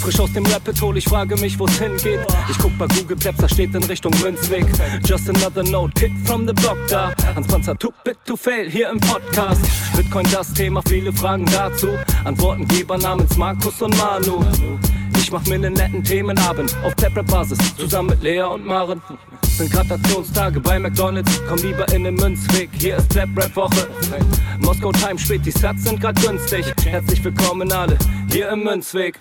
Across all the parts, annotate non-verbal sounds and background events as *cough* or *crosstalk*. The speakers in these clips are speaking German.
Frisch aus dem Rapid Hole, ich frage mich, wo's hingeht. Ich guck bei Google Maps, da steht in Richtung Münzweg. Just another note, Kid from the block da. Hans Panzer, too bit to fail, hier im Podcast. Bitcoin das Thema, viele Fragen dazu. Antwortengeber namens Markus und Manu. Mach mir nen netten Themenabend auf Tablet-Basis, zusammen mit Lea und Maren. Sind Gratationstage bei McDonalds, komm lieber in den Münzweg, hier ist Flap-Rap-Woche. Moskau Time spät, die Sats sind grad günstig. Herzlich willkommen alle, hier im Münzweg.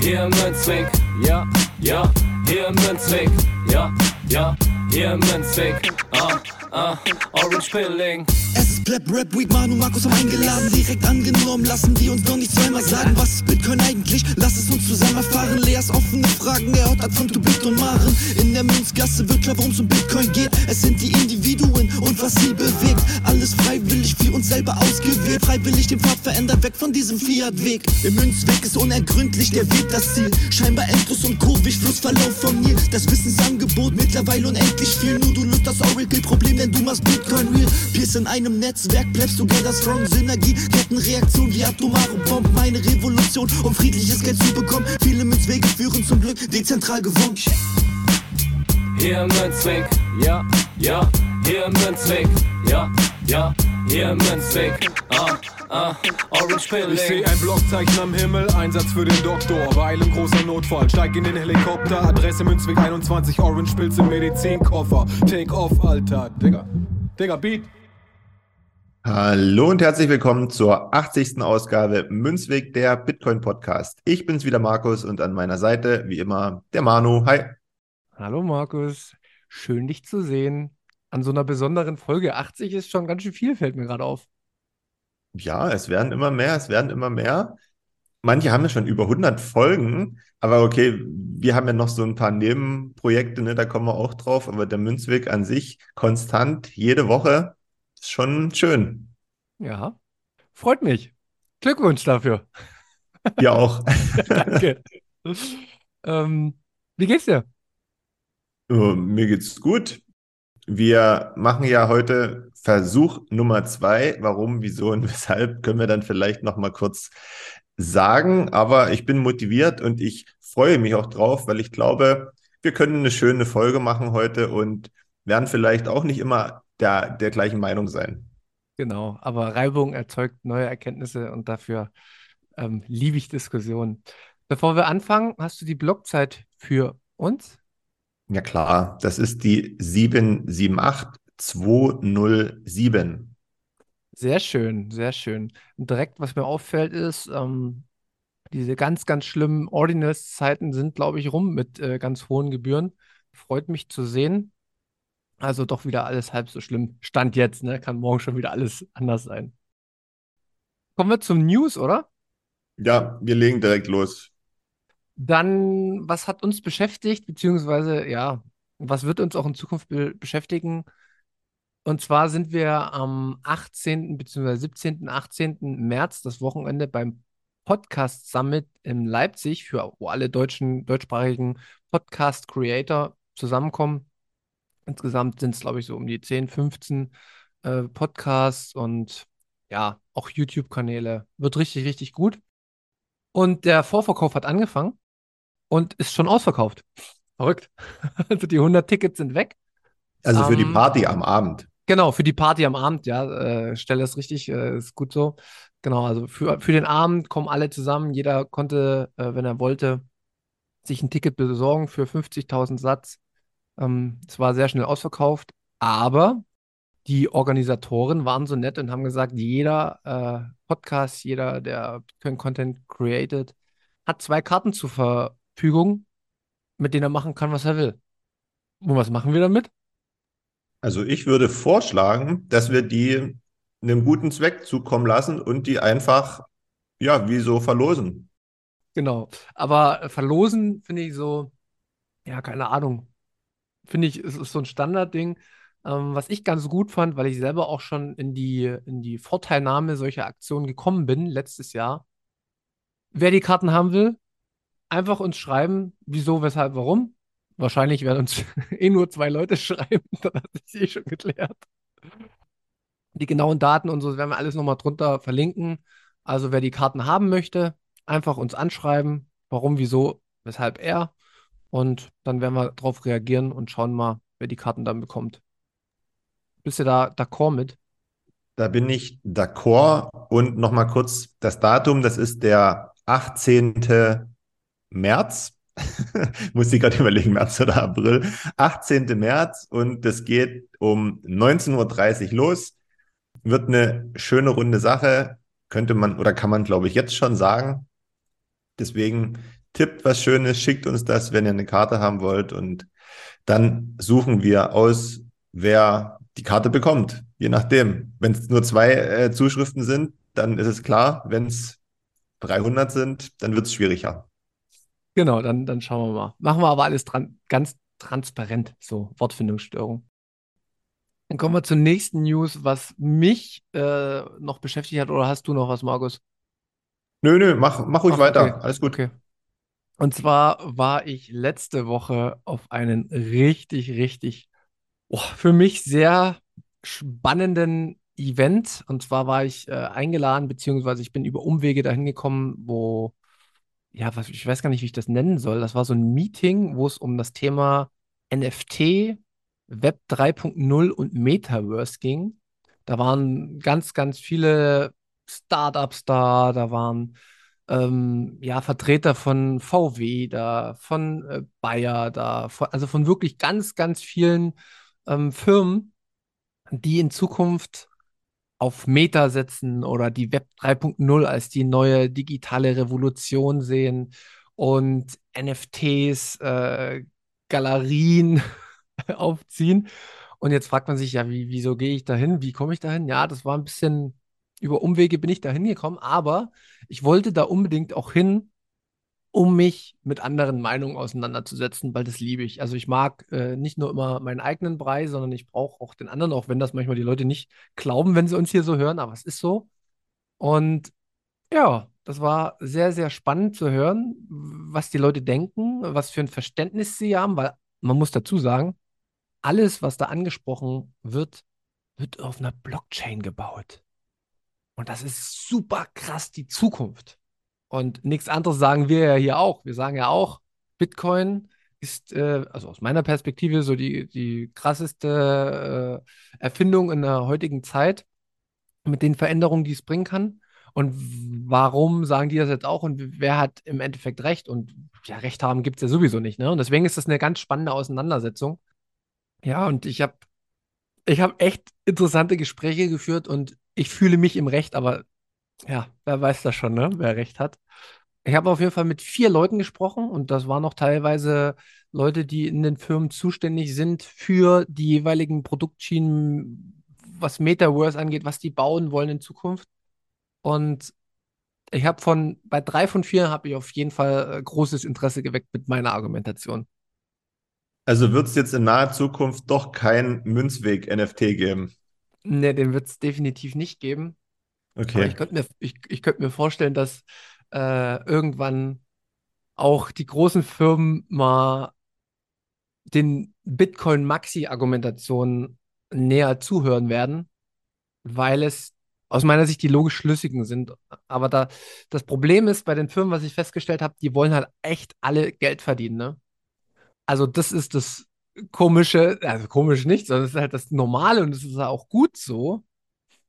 Hier im Münzweg, ja, ja, hier im Münzweg, ja, ja, hier im Münzweg, ah, ah, Orange Pilling. Es ist Pleb Rap Week, Manu Markus haben eingeladen, direkt angenommen. Lassen die uns doch nicht zweimal sagen, was ist Bitcoin eigentlich? Lass es uns zusammen erfahren. Leas offene Fragen, er hat von To Bit und Maren. In der Münzgasse wird klar, worum es um Bitcoin geht. Es sind die Individuen und was sie bewegt. Alles freiwillig für uns selber ausgewählt. Freiwillig den Pfad verändert, weg von diesem Fiat-Weg. Im Münzweg ist unergründlich der Weg das Ziel. Scheinbar endlos und kurvig, Flussverlauf vom Nil. Das Wissensangebot mittlerweile unendlich viel. Nur du löst das Oracle-Problem, denn du machst Bitcoin real. Pierce in einem Netzwerk, bleibst together strong. Synergie, Kettenreaktion wie atomare Bomben. Meine Revolution, um friedliches Geld zu bekommen. Viele Münzwege führen zum Glück dezentral gewonnen. Hier im Münzweg, ja, ja, hier im Münzweg, ja, ja, hier im Münzweg, ah, ah, Orange Ich Pilling. seh ein Blockzeichen am Himmel, Einsatz für den Doktor. Weil im großer Notfall, steig in den Helikopter. Adresse Münzweg 21, Orange Pilz im Medizinkoffer. Take off, Alter. Digga. Digga, Beat. Hallo und herzlich willkommen zur 80. Ausgabe Münzweg der Bitcoin Podcast. Ich bin's wieder Markus und an meiner Seite wie immer der Manu. Hi. Hallo Markus, schön dich zu sehen. An so einer besonderen Folge 80 ist schon ganz schön viel, fällt mir gerade auf. Ja, es werden immer mehr, es werden immer mehr. Manche haben ja schon über 100 Folgen, aber okay, wir haben ja noch so ein paar Nebenprojekte, ne, da kommen wir auch drauf, aber der Münzweg an sich konstant jede Woche ist schon schön. Ja, freut mich. Glückwunsch dafür. *laughs* Ja auch. *laughs* Danke. *laughs* ähm, wie geht's dir? Oh, Mir geht's gut. Wir machen ja heute Versuch Nummer zwei. Warum, wieso und *laughs* weshalb können wir dann vielleicht noch mal kurz sagen. Aber ich bin motiviert und ich freue mich auch drauf, weil ich glaube, wir können eine schöne Folge machen heute und werden vielleicht auch nicht immer der, der gleichen Meinung sein. Genau, aber Reibung erzeugt neue Erkenntnisse und dafür ähm, liebe ich Diskussionen. Bevor wir anfangen, hast du die Blockzeit für uns? Ja klar, das ist die 778207. Sehr schön, sehr schön. Und direkt, was mir auffällt, ist, ähm, diese ganz, ganz schlimmen Ordinals-Zeiten sind, glaube ich, rum mit äh, ganz hohen Gebühren. Freut mich zu sehen. Also doch wieder alles halb so schlimm. Stand jetzt, ne? Kann morgen schon wieder alles anders sein. Kommen wir zum News, oder? Ja, wir legen direkt los. Dann, was hat uns beschäftigt, beziehungsweise, ja, was wird uns auch in Zukunft be beschäftigen? Und zwar sind wir am 18. beziehungsweise 17., 18. März, das Wochenende beim Podcast Summit in Leipzig, für wo alle deutschen, deutschsprachigen Podcast-Creator zusammenkommen. Insgesamt sind es, glaube ich, so um die 10, 15 äh, Podcasts und ja, auch YouTube-Kanäle. Wird richtig, richtig gut. Und der Vorverkauf hat angefangen und ist schon ausverkauft. Verrückt. *laughs* Also die 100 Tickets sind weg. Also für die Ähm, Party am Abend. Genau, für die Party am Abend, ja, äh, stelle es richtig, äh, ist gut so. Genau, also für, für den Abend kommen alle zusammen. Jeder konnte, äh, wenn er wollte, sich ein Ticket besorgen für 50.000 Satz. Ähm, es war sehr schnell ausverkauft, aber die Organisatoren waren so nett und haben gesagt, jeder äh, Podcast, jeder, der Bitcoin-Content created, hat zwei Karten zur Verfügung, mit denen er machen kann, was er will. Und was machen wir damit? Also ich würde vorschlagen, dass wir die einem guten Zweck zukommen lassen und die einfach, ja, wie so verlosen. Genau. Aber verlosen finde ich so, ja, keine Ahnung. Finde ich, es ist so ein Standardding. Ähm, was ich ganz gut fand, weil ich selber auch schon in die, in die Vorteilnahme solcher Aktionen gekommen bin, letztes Jahr. Wer die Karten haben will, einfach uns schreiben, wieso, weshalb, warum. Wahrscheinlich werden uns *laughs* eh nur zwei Leute *laughs* schreiben, dann hat sich eh schon geklärt. Die genauen Daten und so werden wir alles nochmal drunter verlinken. Also wer die Karten haben möchte, einfach uns anschreiben, warum, wieso, weshalb er. Und dann werden wir darauf reagieren und schauen mal, wer die Karten dann bekommt. Bist du da d'accord mit? Da bin ich d'accord. Und nochmal kurz das Datum, das ist der 18. März. *laughs* Muss ich gerade überlegen, März oder April. 18. März und das geht um 19.30 Uhr los. Wird eine schöne runde Sache. Könnte man oder kann man, glaube ich, jetzt schon sagen. Deswegen tippt was Schönes, schickt uns das, wenn ihr eine Karte haben wollt. Und dann suchen wir aus, wer die Karte bekommt. Je nachdem. Wenn es nur zwei äh, Zuschriften sind, dann ist es klar. Wenn es 300 sind, dann wird es schwieriger. Genau, dann, dann schauen wir mal. Machen wir aber alles dran, ganz transparent, so Wortfindungsstörung. Dann kommen wir zur nächsten News, was mich äh, noch beschäftigt hat. Oder hast du noch was, Markus? Nö, nö, mach, mach ruhig Ach, weiter. okay, Alles gut. okay. Und zwar war ich letzte Woche auf einen richtig, richtig, oh, für mich sehr spannenden Event. Und zwar war ich äh, eingeladen, beziehungsweise ich bin über Umwege dahin gekommen, wo, ja, was, ich weiß gar nicht, wie ich das nennen soll. Das war so ein Meeting, wo es um das Thema NFT, Web 3.0 und Metaverse ging. Da waren ganz, ganz viele Startups da, da waren ähm, ja, Vertreter von VW da, von äh, Bayer da, von, also von wirklich ganz, ganz vielen ähm, Firmen, die in Zukunft auf Meta setzen oder die Web 3.0 als die neue digitale Revolution sehen und NFTs, äh, Galerien *laughs* aufziehen. Und jetzt fragt man sich, ja, wie, wieso gehe ich dahin? Wie komme ich dahin? Ja, das war ein bisschen über Umwege bin ich da hingekommen, aber ich wollte da unbedingt auch hin, um mich mit anderen Meinungen auseinanderzusetzen, weil das liebe ich. Also ich mag äh, nicht nur immer meinen eigenen Brei, sondern ich brauche auch den anderen, auch wenn das manchmal die Leute nicht glauben, wenn sie uns hier so hören, aber es ist so. Und ja, das war sehr, sehr spannend zu hören, was die Leute denken, was für ein Verständnis sie haben, weil man muss dazu sagen, alles, was da angesprochen wird, wird auf einer Blockchain gebaut. Und das ist super krass die Zukunft. Und nichts anderes sagen wir ja hier auch. Wir sagen ja auch, Bitcoin ist, äh, also aus meiner Perspektive, so die, die krasseste äh, Erfindung in der heutigen Zeit mit den Veränderungen, die es bringen kann. Und warum sagen die das jetzt auch und wer hat im Endeffekt recht? Und ja, Recht haben gibt es ja sowieso nicht. Ne? Und deswegen ist das eine ganz spannende Auseinandersetzung. Ja, und ich habe ich hab echt interessante Gespräche geführt und ich fühle mich im Recht, aber ja, wer weiß das schon, ne? wer Recht hat. Ich habe auf jeden Fall mit vier Leuten gesprochen und das waren auch teilweise Leute, die in den Firmen zuständig sind für die jeweiligen Produktschienen, was Metaverse angeht, was die bauen wollen in Zukunft. Und ich habe von, bei drei von vier habe ich auf jeden Fall äh, großes Interesse geweckt mit meiner Argumentation. Also wird es jetzt in naher Zukunft doch kein Münzweg-NFT geben? Ne, den wird es definitiv nicht geben. Aber Okay. ich könnte mir, ich, ich könnte mir vorstellen, dass äh, irgendwann auch die großen Firmen mal den Bitcoin-Maxi-Argumentationen näher zuhören werden, weil es aus meiner Sicht die logisch schlüssigen sind. Aber da, das Problem ist bei den Firmen, was ich festgestellt habe, die wollen halt echt alle Geld verdienen, ne? Also das ist das Komische, also komisch nicht, sondern es ist halt das Normale und es ist auch gut so.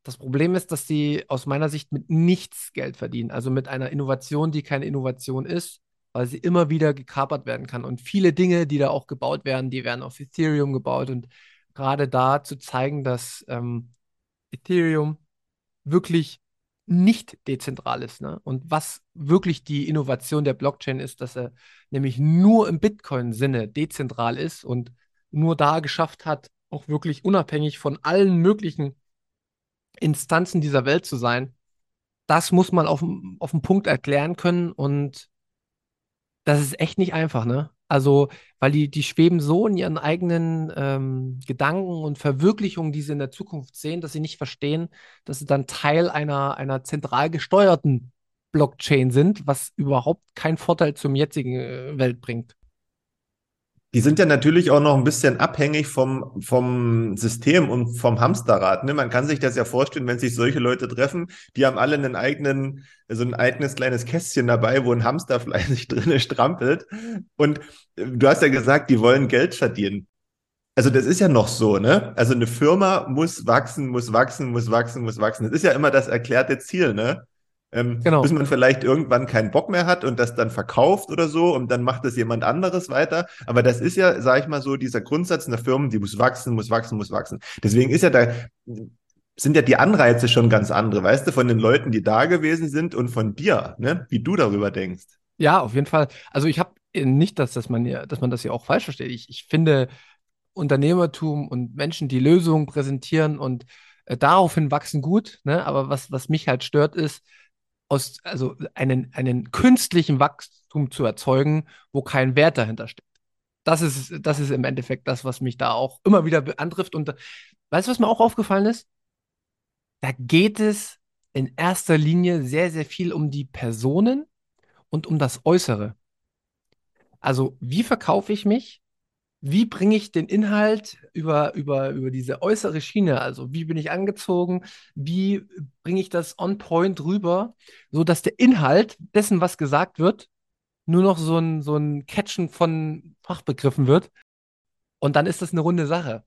Das Problem ist, dass sie aus meiner Sicht mit nichts Geld verdienen. Also mit einer Innovation, die keine Innovation ist, weil sie immer wieder gekapert werden kann. Und viele Dinge, die da auch gebaut werden, die werden auf Ethereum gebaut. Und gerade da zu zeigen, dass ähm, Ethereum wirklich nicht dezentral ist. Ne? Und was wirklich die Innovation der Blockchain ist, dass er nämlich nur im Bitcoin-Sinne dezentral ist und nur da geschafft hat, auch wirklich unabhängig von allen möglichen Instanzen dieser Welt zu sein. Das muss man auf, auf den Punkt erklären können und das ist echt nicht einfach, ne? Also, weil die, die schweben so in ihren eigenen ähm, Gedanken und Verwirklichungen, die sie in der Zukunft sehen, dass sie nicht verstehen, dass sie dann Teil einer, einer zentral gesteuerten Blockchain sind, was überhaupt keinen Vorteil zum jetzigen äh, Welt bringt. Die sind ja natürlich auch noch ein bisschen abhängig vom, vom System und vom Hamsterrad. Ne? Man kann sich das ja vorstellen, wenn sich solche Leute treffen, die haben alle einen eigenen, so ein eigenes kleines Kästchen dabei, wo ein Hamster *laughs* fleißig drinne strampelt. Und äh, du hast ja gesagt, die wollen Geld verdienen. Also das ist ja noch so, ne? Also eine Firma muss wachsen, muss wachsen, muss wachsen, muss wachsen. Das ist ja immer das erklärte Ziel, ne? Ähm, genau. Bis man vielleicht irgendwann keinen Bock mehr hat und das dann verkauft oder so und dann macht es jemand anderes weiter. Aber das ist ja, sag ich mal so, dieser Grundsatz in der Firma, die muss wachsen, muss wachsen, muss wachsen. Deswegen ist ja da, sind ja die Anreize schon ganz andere, weißt du, von den Leuten, die da gewesen sind und von dir, ne, wie du darüber denkst. Ja, auf jeden Fall. Also ich habe nicht, dass, dass, man ja, dass man das ja auch falsch versteht. Ich, ich finde Unternehmertum und Menschen, die Lösungen präsentieren und äh, daraufhin wachsen gut. Ne? Aber was, was mich halt stört, ist, aus, also einen, einen künstlichen Wachstum zu erzeugen, wo kein Wert dahinter steckt. Das ist, das ist im Endeffekt das, was mich da auch immer wieder antrifft. Und weißt du, was mir auch aufgefallen ist? Da geht es in erster Linie sehr, sehr viel um die Personen und um das Äußere. Also, wie verkaufe ich mich? Wie bringe ich den Inhalt über, über, über diese äußere Schiene, also wie bin ich angezogen, wie bringe ich das on point rüber, sodass der Inhalt dessen, was gesagt wird, nur noch so ein, so ein Catchen von Fachbegriffen wird. Und dann ist das eine runde Sache.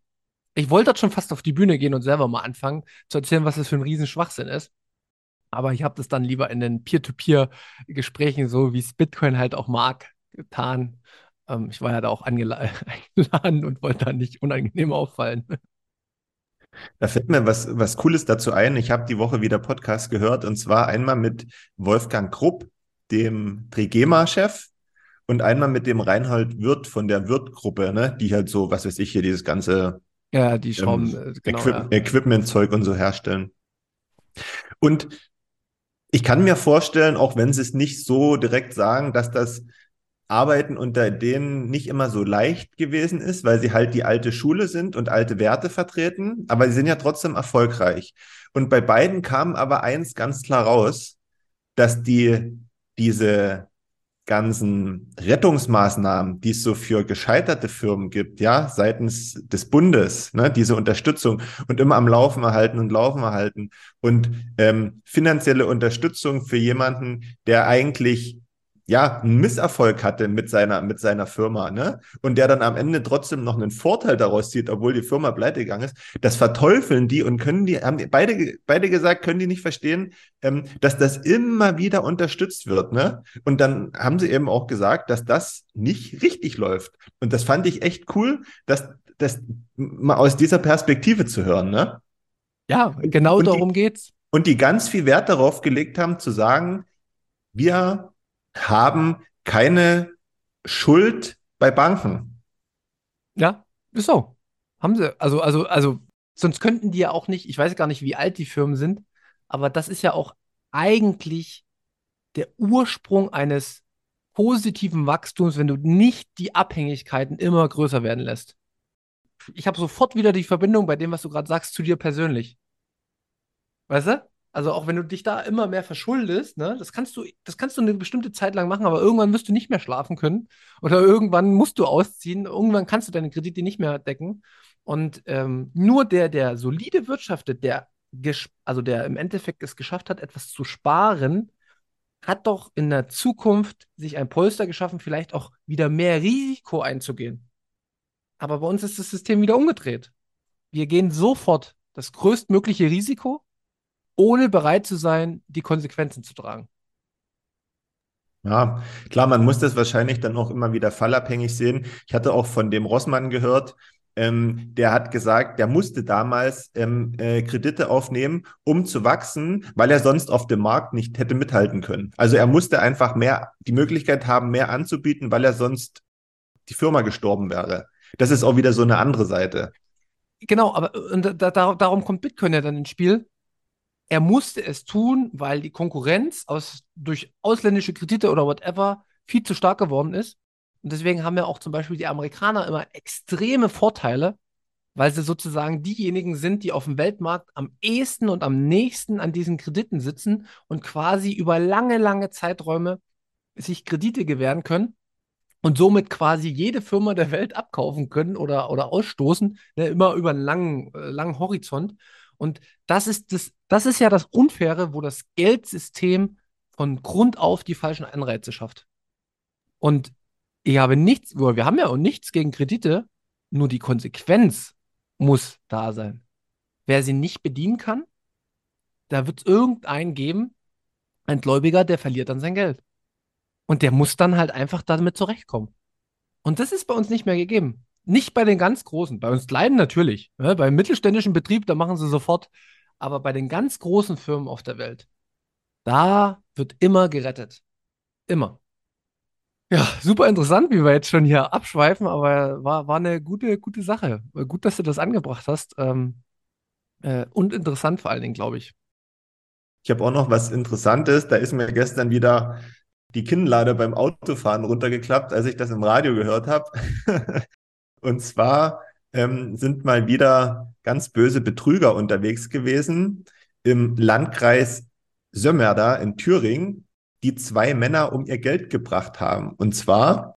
Ich wollte dort schon fast auf die Bühne gehen und selber mal anfangen zu erzählen, was das für ein Riesenschwachsinn ist. Aber ich habe das dann lieber in den Peer-to-Peer-Gesprächen, so wie es Bitcoin halt auch mag, getan. Ähm, ich war ja da auch *laughs* eingeladen und wollte da nicht unangenehm auffallen. Da fällt mir was, was Cooles dazu ein. Ich habe die Woche wieder Podcast gehört und zwar einmal mit Wolfgang Krupp, dem Trigema-Chef, und einmal mit dem Reinhold Wirth von der Wirth-Gruppe, ne? die halt so, was weiß ich, hier dieses ganze ja, die Schrauben, ähm, äh, genau, Equip ja. Equipment-Zeug und so herstellen. Und ich kann mir vorstellen, auch wenn sie es nicht so direkt sagen, dass das Arbeiten unter denen nicht immer so leicht gewesen ist, weil sie halt die alte Schule sind und alte Werte vertreten, aber sie sind ja trotzdem erfolgreich. Und bei beiden kam aber eins ganz klar raus, dass die diese ganzen Rettungsmaßnahmen, die es so für gescheiterte Firmen gibt, ja, seitens des Bundes, ne, diese Unterstützung und immer am Laufen erhalten und Laufen erhalten und ähm, finanzielle Unterstützung für jemanden, der eigentlich ja, einen Misserfolg hatte mit seiner, mit seiner Firma, ne? Und der dann am Ende trotzdem noch einen Vorteil daraus zieht, obwohl die Firma pleite gegangen ist, das verteufeln die und können die, haben beide, beide gesagt, können die nicht verstehen, ähm, dass das immer wieder unterstützt wird, ne? Und dann haben sie eben auch gesagt, dass das nicht richtig läuft. Und das fand ich echt cool, dass das mal aus dieser Perspektive zu hören, ne? Ja, genau und darum die, geht's. Und die ganz viel Wert darauf gelegt haben, zu sagen, wir haben keine Schuld bei Banken. Ja, ist so. Haben sie. Also, also, also, sonst könnten die ja auch nicht, ich weiß gar nicht, wie alt die Firmen sind, aber das ist ja auch eigentlich der Ursprung eines positiven Wachstums, wenn du nicht die Abhängigkeiten immer größer werden lässt. Ich habe sofort wieder die Verbindung bei dem, was du gerade sagst, zu dir persönlich. Weißt du? Also auch wenn du dich da immer mehr verschuldest, ne, das kannst du, das kannst du eine bestimmte Zeit lang machen, aber irgendwann wirst du nicht mehr schlafen können oder irgendwann musst du ausziehen, irgendwann kannst du deine Kredite nicht mehr decken. Und ähm, nur der, der solide wirtschaftet, der also der im Endeffekt es geschafft hat, etwas zu sparen, hat doch in der Zukunft sich ein Polster geschaffen, vielleicht auch wieder mehr Risiko einzugehen. Aber bei uns ist das System wieder umgedreht. Wir gehen sofort das größtmögliche Risiko ohne bereit zu sein, die Konsequenzen zu tragen. Ja, klar, man muss das wahrscheinlich dann auch immer wieder fallabhängig sehen. Ich hatte auch von dem Rossmann gehört, ähm, der hat gesagt, der musste damals ähm, äh, Kredite aufnehmen, um zu wachsen, weil er sonst auf dem Markt nicht hätte mithalten können. Also er musste einfach mehr die Möglichkeit haben, mehr anzubieten, weil er sonst die Firma gestorben wäre. Das ist auch wieder so eine andere Seite. Genau, aber und da, da, darum kommt Bitcoin ja dann ins Spiel, er musste es tun, weil die Konkurrenz aus, durch ausländische Kredite oder whatever viel zu stark geworden ist. Und deswegen haben ja auch zum Beispiel die Amerikaner immer extreme Vorteile, weil sie sozusagen diejenigen sind, die auf dem Weltmarkt am ehesten und am nächsten an diesen Krediten sitzen und quasi über lange, lange Zeiträume sich Kredite gewähren können. und somit quasi jede Firma der Welt abkaufen können oder, oder ausstoßen, ne, immer über einen langen, äh, langen Horizont. Und das ist, das, das ist ja das Unfaire, wo das Geldsystem von Grund auf die falschen Anreize schafft. Und ich habe nichts, wir haben ja auch nichts gegen Kredite, nur die Konsequenz muss da sein. Wer sie nicht bedienen kann, da wird es irgendeinen geben, ein Gläubiger, der verliert dann sein Geld. Und der muss dann halt einfach damit zurechtkommen. Und das ist bei uns nicht mehr gegeben. Nicht bei den ganz Großen. Bei uns kleinen natürlich. Ne? Beim mittelständischen Betrieb, da machen sie sofort. Aber bei den ganz großen Firmen auf der Welt, da wird immer gerettet. Immer. Ja, super interessant, wie wir jetzt schon hier abschweifen, aber war, war eine gute, gute Sache. Gut, dass du das angebracht hast. Ähm, äh, und interessant vor allen Dingen, glaube ich. Ich habe auch noch was Interessantes. Da ist mir gestern wieder die Kinnlade beim Autofahren runtergeklappt, als ich das im Radio gehört habe. *laughs* Und zwar ähm, sind mal wieder ganz böse Betrüger unterwegs gewesen im Landkreis Sömmerda in Thüringen, die zwei Männer um ihr Geld gebracht haben. Und zwar,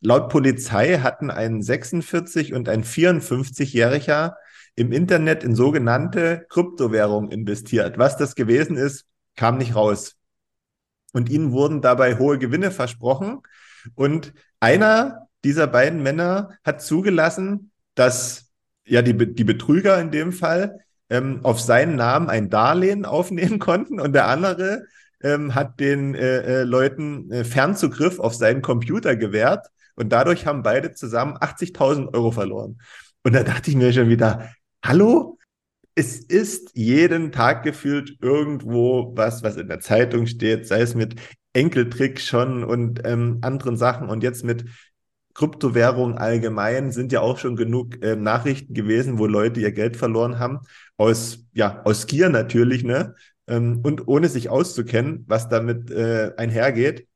laut Polizei hatten ein 46 und ein 54-Jähriger im Internet in sogenannte Kryptowährungen investiert. Was das gewesen ist, kam nicht raus und ihnen wurden dabei hohe Gewinne versprochen. Und einer dieser beiden Männer hat zugelassen, dass ja die, die Betrüger in dem Fall ähm, auf seinen Namen ein Darlehen aufnehmen *laughs* konnten und der andere ähm, hat den äh, äh, Leuten äh, Fernzugriff auf seinen Computer gewährt und dadurch haben beide zusammen 80.000 Euro verloren. Und da dachte ich mir schon wieder, hallo, es ist jeden Tag gefühlt irgendwo was, was in der Zeitung steht, sei es mit Enkeltrick schon und ähm, anderen Sachen und jetzt mit Kryptowährungen allgemein sind ja auch schon genug äh, Nachrichten gewesen, wo Leute ihr Geld verloren haben. Aus, ja, aus Gier natürlich, ne? Ähm, und ohne sich auszukennen, was damit äh, einhergeht.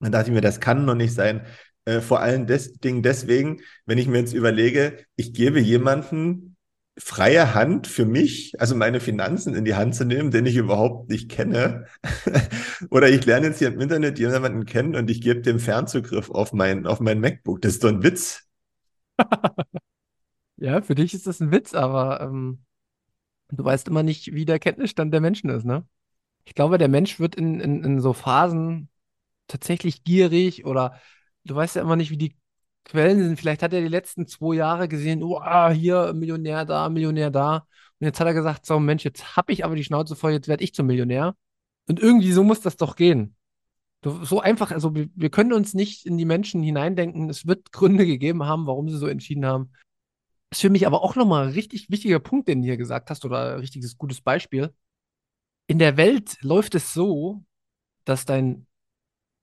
Dann dachte ich mir, das kann noch nicht sein. Äh, vor allem des, Ding deswegen, wenn ich mir jetzt überlege, ich gebe jemanden freie Hand für mich, also meine Finanzen in die Hand zu nehmen, den ich überhaupt nicht kenne. *laughs* Oder ich lerne jetzt hier im Internet jemanden kennen und ich gebe dem Fernzugriff auf mein, auf mein MacBook. Das ist doch ein Witz. *laughs* ja, für dich ist das ein Witz, aber ähm, du weißt immer nicht, wie der Kenntnisstand der Menschen ist, ne? Ich glaube, der Mensch wird in, in, in so Phasen tatsächlich gierig oder du weißt ja immer nicht, wie die Quellen sind. Vielleicht hat er die letzten zwei Jahre gesehen, oh, ah, hier Millionär da, Millionär da. Und jetzt hat er gesagt, so Mensch, jetzt habe ich aber die Schnauze voll, jetzt werde ich zum Millionär. Und irgendwie so muss das doch gehen. So einfach, also wir, wir können uns nicht in die Menschen hineindenken. Es wird Gründe gegeben haben, warum sie so entschieden haben. Das ist für mich aber auch nochmal ein richtig wichtiger Punkt, den du hier gesagt hast, oder ein richtiges gutes Beispiel. In der Welt läuft es so, dass dein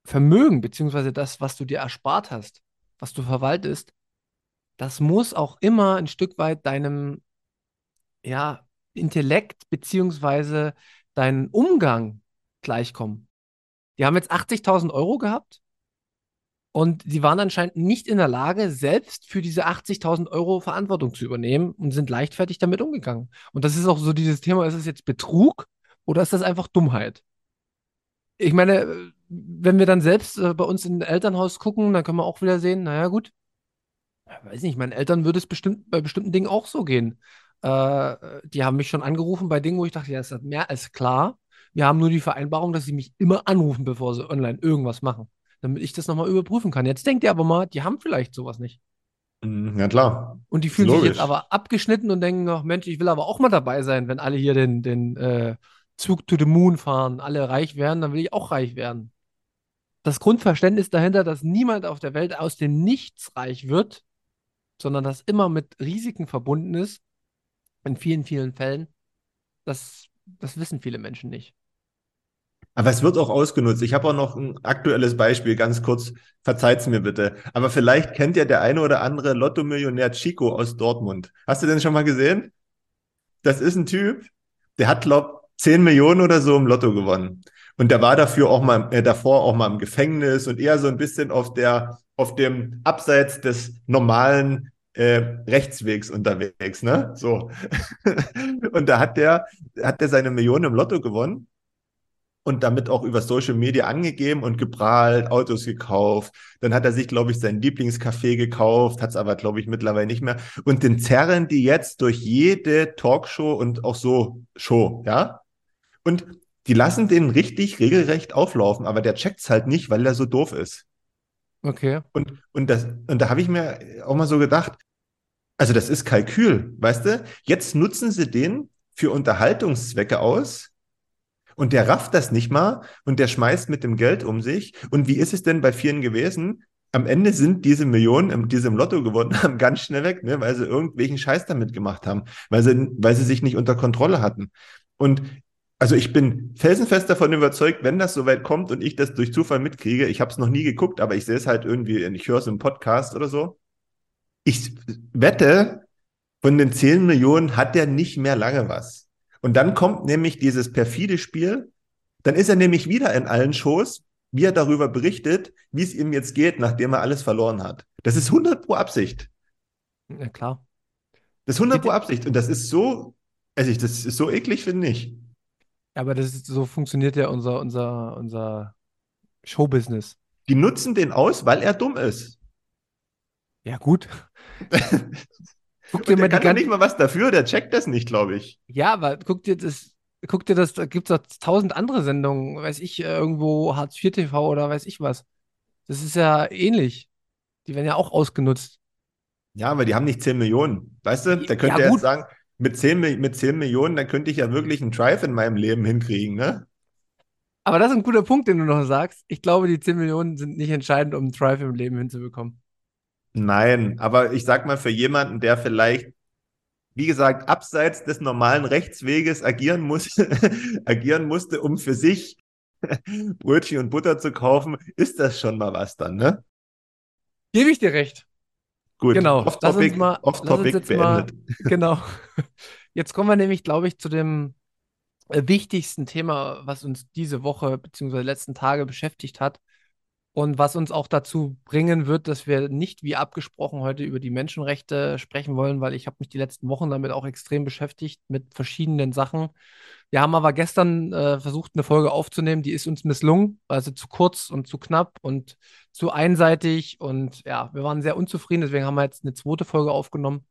Vermögen, beziehungsweise das, was du dir erspart hast, was du verwaltest, das muss auch immer ein Stück weit deinem ja, Intellekt beziehungsweise deinem Umgang gleichkommen. Die haben jetzt 80.000 Euro gehabt und sie waren anscheinend nicht in der Lage, selbst für diese 80.000 Euro Verantwortung zu übernehmen und sind leichtfertig damit umgegangen. Und das ist auch so dieses Thema, ist es jetzt Betrug oder ist das einfach Dummheit? Ich meine, wenn wir dann selbst äh, bei uns im Elternhaus gucken, dann können wir auch wieder sehen, naja, gut, weiß nicht, meinen Eltern würde es bestimmt bei bestimmten Dingen auch so gehen. Äh, die haben mich schon angerufen bei Dingen, wo ich dachte, ja, ist mehr als klar. Wir haben nur die Vereinbarung, dass sie mich immer anrufen, bevor sie online irgendwas machen, damit ich das nochmal überprüfen kann. Jetzt denkt ihr aber mal, die haben vielleicht sowas nicht. Mhm, ja, klar. Und die fühlen sich jetzt aber abgeschnitten und denken, ach Mensch, ich will aber auch mal dabei sein, wenn alle hier den, den äh, Zug to the Moon fahren, alle reich werden, dann will ich auch reich werden das Grundverständnis dahinter, dass niemand auf der Welt aus dem Nichts reich wird, sondern das immer mit Risiken verbunden ist, in vielen, vielen Fällen, das, das wissen viele Menschen nicht. Aber es wird auch ausgenutzt. Ich habe auch noch ein aktuelles Beispiel, ganz kurz. Verzeiht es mir bitte. Aber vielleicht kennt ja der eine oder andere Lotto-Millionär Chico aus Dortmund. Hast du den schon mal gesehen? Das ist ein Typ, der hat, glaub, 10 Millionen oder so im Lotto gewonnen. Und der war dafür auch mal, äh, davor auch mal im Gefängnis und eher so ein bisschen auf der, auf dem Abseits des normalen äh, Rechtswegs unterwegs, ne? So. *laughs* und da hat der, hat der seine Millionen im Lotto gewonnen. und damit auch über Social Media angegeben und geprahlt, Autos gekauft. Dann hat er sich, glaube ich, sein Lieblingscafé gekauft, hat es aber, glaube ich, mittlerweile nicht mehr. Und den zerren die jetzt durch jede Talkshow und auch so Show, ja? Und die lassen den richtig regelrecht auflaufen, aber der checkt's halt nicht, weil er so doof ist. Okay. Und, und, das, und da habe ich mir auch mal so gedacht, also das ist Kalkül, weißt du? Jetzt nutzen sie den für Unterhaltungszwecke aus und der rafft das nicht mal und der schmeißt mit dem Geld um sich. Und wie ist es denn bei vielen gewesen? Am Ende sind diese Millionen, die sie im Lotto gewonnen *laughs* haben, ganz schnell weg, ne? weil sie irgendwelchen Scheiß damit gemacht haben, weil sie, weil sie sich nicht unter Kontrolle hatten. Und also ich bin felsenfest davon überzeugt, wenn das soweit kommt und ich das durch Zufall mitkriege, ich habe es noch nie geguckt, aber ich sehe es halt irgendwie, ich höre es im Podcast oder so. Ich wette, von den 10 Millionen hat der nicht mehr lange was. Und dann kommt nämlich dieses perfide Spiel, dann ist er nämlich wieder in allen Shows, wie er darüber berichtet, wie es ihm jetzt geht, nachdem er alles verloren hat. Das ist 100 pro Absicht. Ja, klar. Das ist 100 pro Absicht. Und das ist so, also ich, das ist so eklig, finde ich. Aber das ist, so funktioniert ja unser, unser, unser Showbusiness. Die nutzen den aus, weil er dumm ist. Ja, gut. *laughs* guck dir mal der kann nicht mal was dafür, der checkt das nicht, glaube ich. Ja, aber guck dir das, guck dir das, da gibt es doch tausend andere Sendungen, weiß ich, äh, irgendwo Hartz IV TV oder weiß ich was. Das ist ja ähnlich. Die werden ja auch ausgenutzt. Ja, aber die haben nicht 10 Millionen. Weißt du, da könnte ja, er jetzt sagen, mit 10, mit 10 Millionen, dann könnte ich ja wirklich einen Drive in meinem Leben hinkriegen, ne? Aber das ist ein guter Punkt, den du noch sagst. Ich glaube, die 10 Millionen sind nicht entscheidend, um einen Drive im Leben hinzubekommen. Nein, aber ich sag mal, für jemanden, der vielleicht, wie gesagt, abseits des normalen Rechtsweges agieren muss, *laughs* agieren musste, um für sich *laughs* Brötchen und Butter zu kaufen, ist das schon mal was dann, ne? Gebe ich dir recht. Gut, genau. off-topic off beendet. Mal, *laughs* genau. Jetzt kommen wir nämlich, glaube ich, zu dem äh, wichtigsten Thema, was uns diese Woche bzw. letzten Tage beschäftigt hat und was uns auch dazu bringen wird, dass wir nicht wie abgesprochen heute über die Menschenrechte sprechen wollen, weil ich habe mich die letzten Wochen damit auch extrem beschäftigt mit verschiedenen Sachen. Wir haben aber gestern äh, versucht, eine Folge aufzunehmen, die ist uns misslungen, also zu kurz und zu knapp und zu einseitig. Und ja, wir waren sehr unzufrieden, deswegen haben wir jetzt eine zweite Folge aufgenommen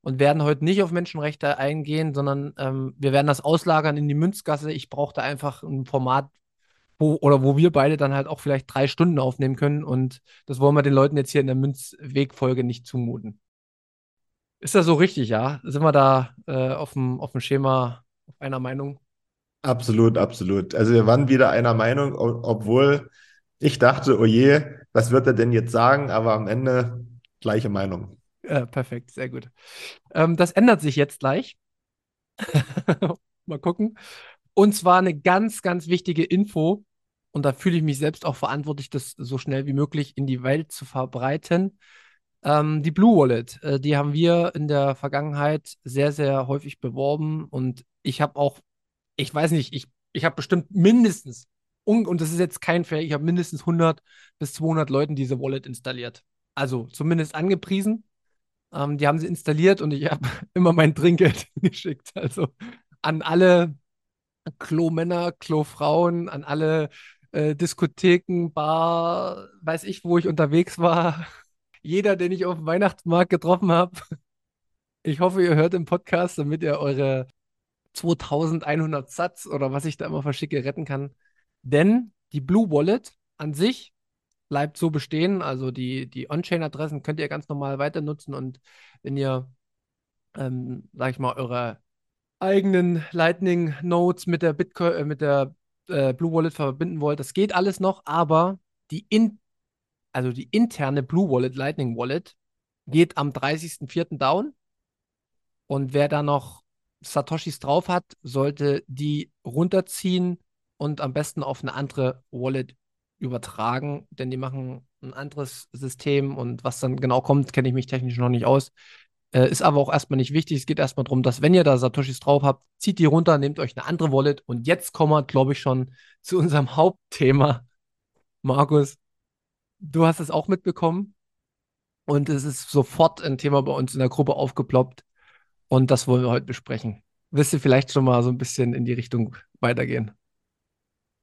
und werden heute nicht auf Menschenrechte eingehen, sondern ähm, wir werden das auslagern in die Münzgasse. Ich brauchte einfach ein Format, wo, oder wo wir beide dann halt auch vielleicht drei Stunden aufnehmen können. Und das wollen wir den Leuten jetzt hier in der Münzwegfolge nicht zumuten. Ist das so richtig, ja? Sind wir da äh, auf, dem, auf dem Schema auf einer Meinung? Absolut, absolut. Also wir waren wieder einer Meinung, obwohl ich dachte, oh je, was wird er denn jetzt sagen? Aber am Ende gleiche Meinung. Ja, perfekt, sehr gut. Ähm, das ändert sich jetzt gleich. *laughs* Mal gucken. Und zwar eine ganz, ganz wichtige Info. Und da fühle ich mich selbst auch verantwortlich, das so schnell wie möglich in die Welt zu verbreiten. Ähm, die Blue Wallet, äh, die haben wir in der Vergangenheit sehr, sehr häufig beworben. Und ich habe auch ich weiß nicht, ich, ich habe bestimmt mindestens, und, und das ist jetzt kein Fair, ich habe mindestens 100 bis 200 Leuten diese Wallet installiert. Also zumindest angepriesen. Ähm, die haben sie installiert und ich habe *laughs* immer mein Trinkgeld *laughs* geschickt. Also an alle Klo-Männer, Klo-Frauen, an alle äh, Diskotheken, Bar, weiß ich, wo ich unterwegs war. *laughs* Jeder, den ich auf dem Weihnachtsmarkt getroffen habe. Ich hoffe, ihr hört im Podcast, damit ihr eure 2100 Satz oder was ich da immer verschicke, retten kann. Denn die Blue Wallet an sich bleibt so bestehen. Also die, die On-Chain-Adressen könnt ihr ganz normal weiter nutzen und wenn ihr, ähm, sag ich mal, eure eigenen Lightning Nodes mit der Bitcoin, äh, mit der äh, Blue Wallet verbinden wollt, das geht alles noch, aber die in, also die interne Blue Wallet, Lightning Wallet, geht am 30.04. down. Und wer da noch Satoshis drauf hat, sollte die runterziehen und am besten auf eine andere Wallet übertragen, denn die machen ein anderes System und was dann genau kommt, kenne ich mich technisch noch nicht aus. Äh, ist aber auch erstmal nicht wichtig. Es geht erstmal darum, dass wenn ihr da Satoshis drauf habt, zieht die runter, nehmt euch eine andere Wallet und jetzt kommen wir, glaube ich, schon zu unserem *laughs* Hauptthema. Markus, du hast es auch mitbekommen und es ist sofort ein Thema bei uns in der Gruppe aufgeploppt. Und das wollen wir heute besprechen. Willst du vielleicht schon mal so ein bisschen in die Richtung weitergehen?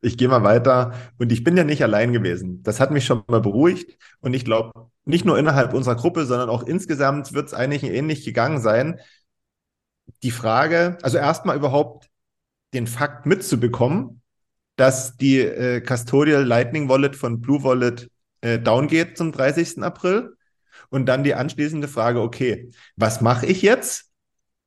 Ich gehe mal weiter. Und ich bin ja nicht allein gewesen. Das hat mich schon mal beruhigt. Und ich glaube, nicht nur innerhalb unserer Gruppe, sondern auch insgesamt wird es eigentlich ähnlich gegangen sein. Die Frage, also erstmal überhaupt den Fakt mitzubekommen, dass die äh, Custodial Lightning Wallet von Blue Wallet äh, down geht zum 30. April. Und dann die anschließende Frage, okay, was mache ich jetzt?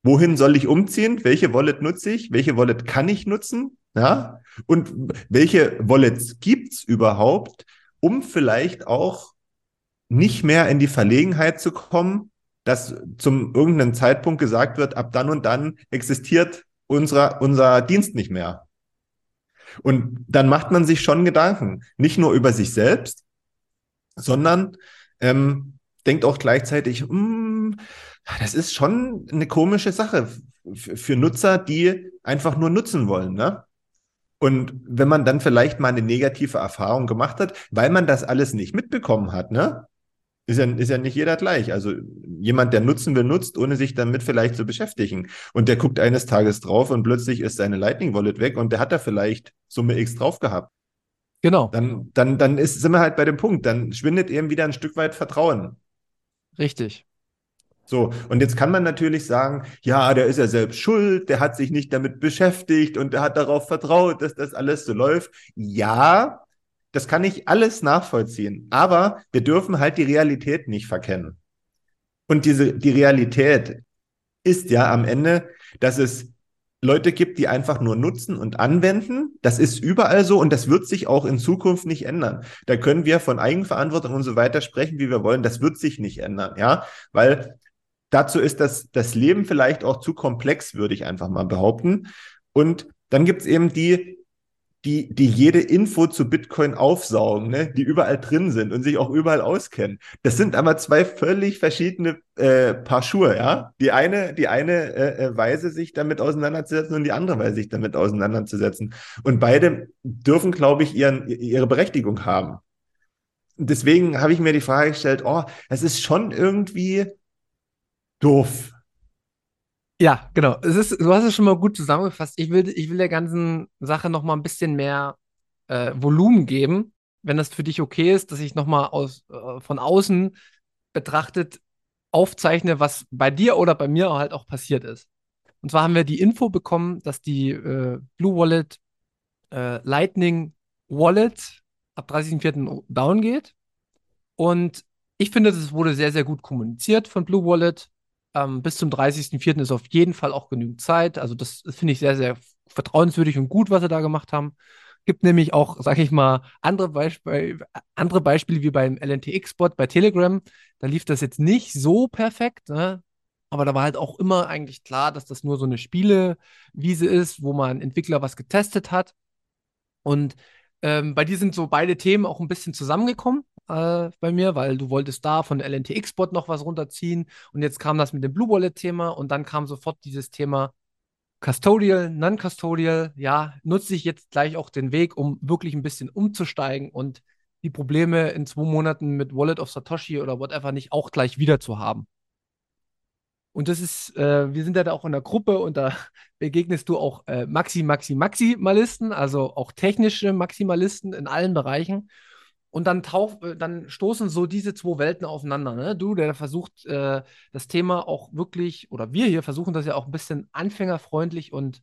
Wohin soll ich umziehen? Welche Wallet nutze ich? Welche Wallet kann ich nutzen? Ja? Und welche Wallets gibt's überhaupt, um vielleicht auch nicht mehr in die Verlegenheit zu kommen, dass zum irgendeinem Zeitpunkt gesagt wird, ab dann und dann existiert unser, unser Dienst nicht mehr. Und dann macht man sich schon Gedanken, nicht nur über sich selbst, sondern ähm, denkt auch gleichzeitig, hm, das ist schon eine komische Sache für Nutzer, die einfach nur nutzen wollen. Ne? Und wenn man dann vielleicht mal eine negative Erfahrung gemacht hat, weil man das alles nicht mitbekommen hat, ne? Ist ja, ist ja nicht jeder gleich. Also jemand, der nutzen will, nutzt, ohne sich damit vielleicht zu beschäftigen. Und der guckt eines Tages drauf und plötzlich ist seine Lightning Wallet weg und der hat da vielleicht Summe X drauf gehabt. Genau. Dann, dann, dann ist, sind wir halt bei dem Punkt. Dann schwindet eben wieder ein Stück weit Vertrauen. Richtig. So, und jetzt kann man natürlich sagen, ja, der ist ja selbst schuld, der hat sich nicht damit beschäftigt und der hat darauf vertraut, dass das alles so läuft. Ja, das kann ich alles nachvollziehen, aber wir dürfen halt die Realität nicht verkennen. Und diese, die Realität ist ja am Ende, dass es Leute gibt, die einfach nur nutzen und anwenden. Das ist überall so und das wird sich auch in Zukunft nicht ändern. Da können wir von Eigenverantwortung und so weiter sprechen, wie wir wollen. Das wird sich nicht ändern, ja, weil dazu ist das, das Leben vielleicht auch zu komplex, würde ich einfach mal behaupten. Und dann gibt es eben die, die, die jede Info zu Bitcoin aufsaugen, ne? die überall drin sind und sich auch überall auskennen. Das sind aber zwei völlig verschiedene äh, Paar Schuhe, ja. Die eine, die eine äh, äh Weise, sich damit auseinanderzusetzen und die andere Weise, sich damit auseinanderzusetzen. Und beide dürfen, glaube ich, ihren, ihre Berechtigung haben. Deswegen habe ich mir die Frage gestellt, oh, es ist schon irgendwie doof. Ja, genau. Es ist, du hast es schon mal gut zusammengefasst. Ich will, ich will der ganzen Sache noch mal ein bisschen mehr äh, Volumen geben, wenn das für dich okay ist, dass ich noch mal aus, äh, von außen betrachtet aufzeichne, was bei dir oder bei mir halt auch passiert ist. Und zwar haben wir die Info bekommen, dass die äh, Blue Wallet äh, Lightning Wallet ab 30.04. down geht. Und ich finde, das wurde sehr, sehr gut kommuniziert von Blue Wallet. Ähm, bis zum 30.04. ist auf jeden Fall auch genügend Zeit. Also das, das finde ich sehr, sehr vertrauenswürdig und gut, was sie da gemacht haben. Gibt nämlich auch, sage ich mal, andere, Beisp andere Beispiele wie beim LNTX-Bot bei Telegram. Da lief das jetzt nicht so perfekt, ne? aber da war halt auch immer eigentlich klar, dass das nur so eine Spielewiese ist, wo man Entwickler was getestet hat. Und ähm, bei dir sind so beide Themen auch ein bisschen zusammengekommen äh, bei mir, weil du wolltest da von LNTX-Bot noch was runterziehen und jetzt kam das mit dem Blue Wallet-Thema und dann kam sofort dieses Thema Custodial, Non-Custodial. Ja, nutze ich jetzt gleich auch den Weg, um wirklich ein bisschen umzusteigen und die Probleme in zwei Monaten mit Wallet of Satoshi oder whatever nicht auch gleich wieder zu haben. Und das ist, äh, wir sind ja da auch in der Gruppe und da *laughs* begegnest du auch äh, Maxi, Maxi, Maximalisten, also auch technische Maximalisten in allen Bereichen. Und dann, tauf, äh, dann stoßen so diese zwei Welten aufeinander. Ne? Du, der versucht, äh, das Thema auch wirklich, oder wir hier versuchen das ja auch ein bisschen anfängerfreundlich und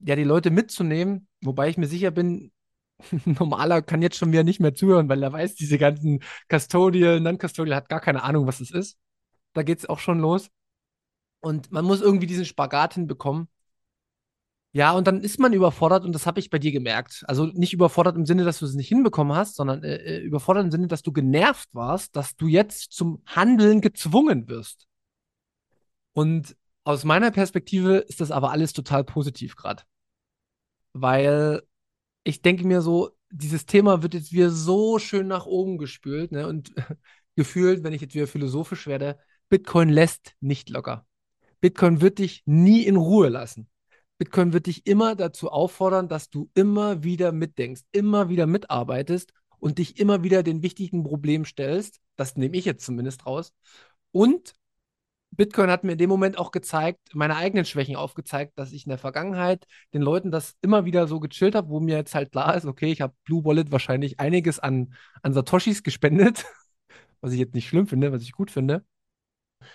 ja, die Leute mitzunehmen, wobei ich mir sicher bin, *laughs* normaler kann jetzt schon wieder nicht mehr zuhören, weil er weiß, diese ganzen Custodial, Non-Custodial hat gar keine Ahnung, was es ist. Da geht es auch schon los. Und man muss irgendwie diesen Spagat hinbekommen. Ja, und dann ist man überfordert und das habe ich bei dir gemerkt. Also nicht überfordert im Sinne, dass du es nicht hinbekommen hast, sondern äh, äh, überfordert im Sinne, dass du genervt warst, dass du jetzt zum Handeln gezwungen wirst. Und aus meiner Perspektive ist das aber alles total positiv gerade. Weil ich denke mir so, dieses Thema wird jetzt wieder so schön nach oben gespült ne? und *laughs* gefühlt, wenn ich jetzt wieder philosophisch werde, Bitcoin lässt nicht locker. Bitcoin wird dich nie in Ruhe lassen. Bitcoin wird dich immer dazu auffordern, dass du immer wieder mitdenkst, immer wieder mitarbeitest und dich immer wieder den wichtigen Problemen stellst. Das nehme ich jetzt zumindest raus. Und Bitcoin hat mir in dem Moment auch gezeigt, meine eigenen Schwächen aufgezeigt, dass ich in der Vergangenheit den Leuten das immer wieder so gechillt habe, wo mir jetzt halt klar ist, okay, ich habe Blue Wallet wahrscheinlich einiges an, an Satoshis gespendet, *laughs* was ich jetzt nicht schlimm finde, was ich gut finde.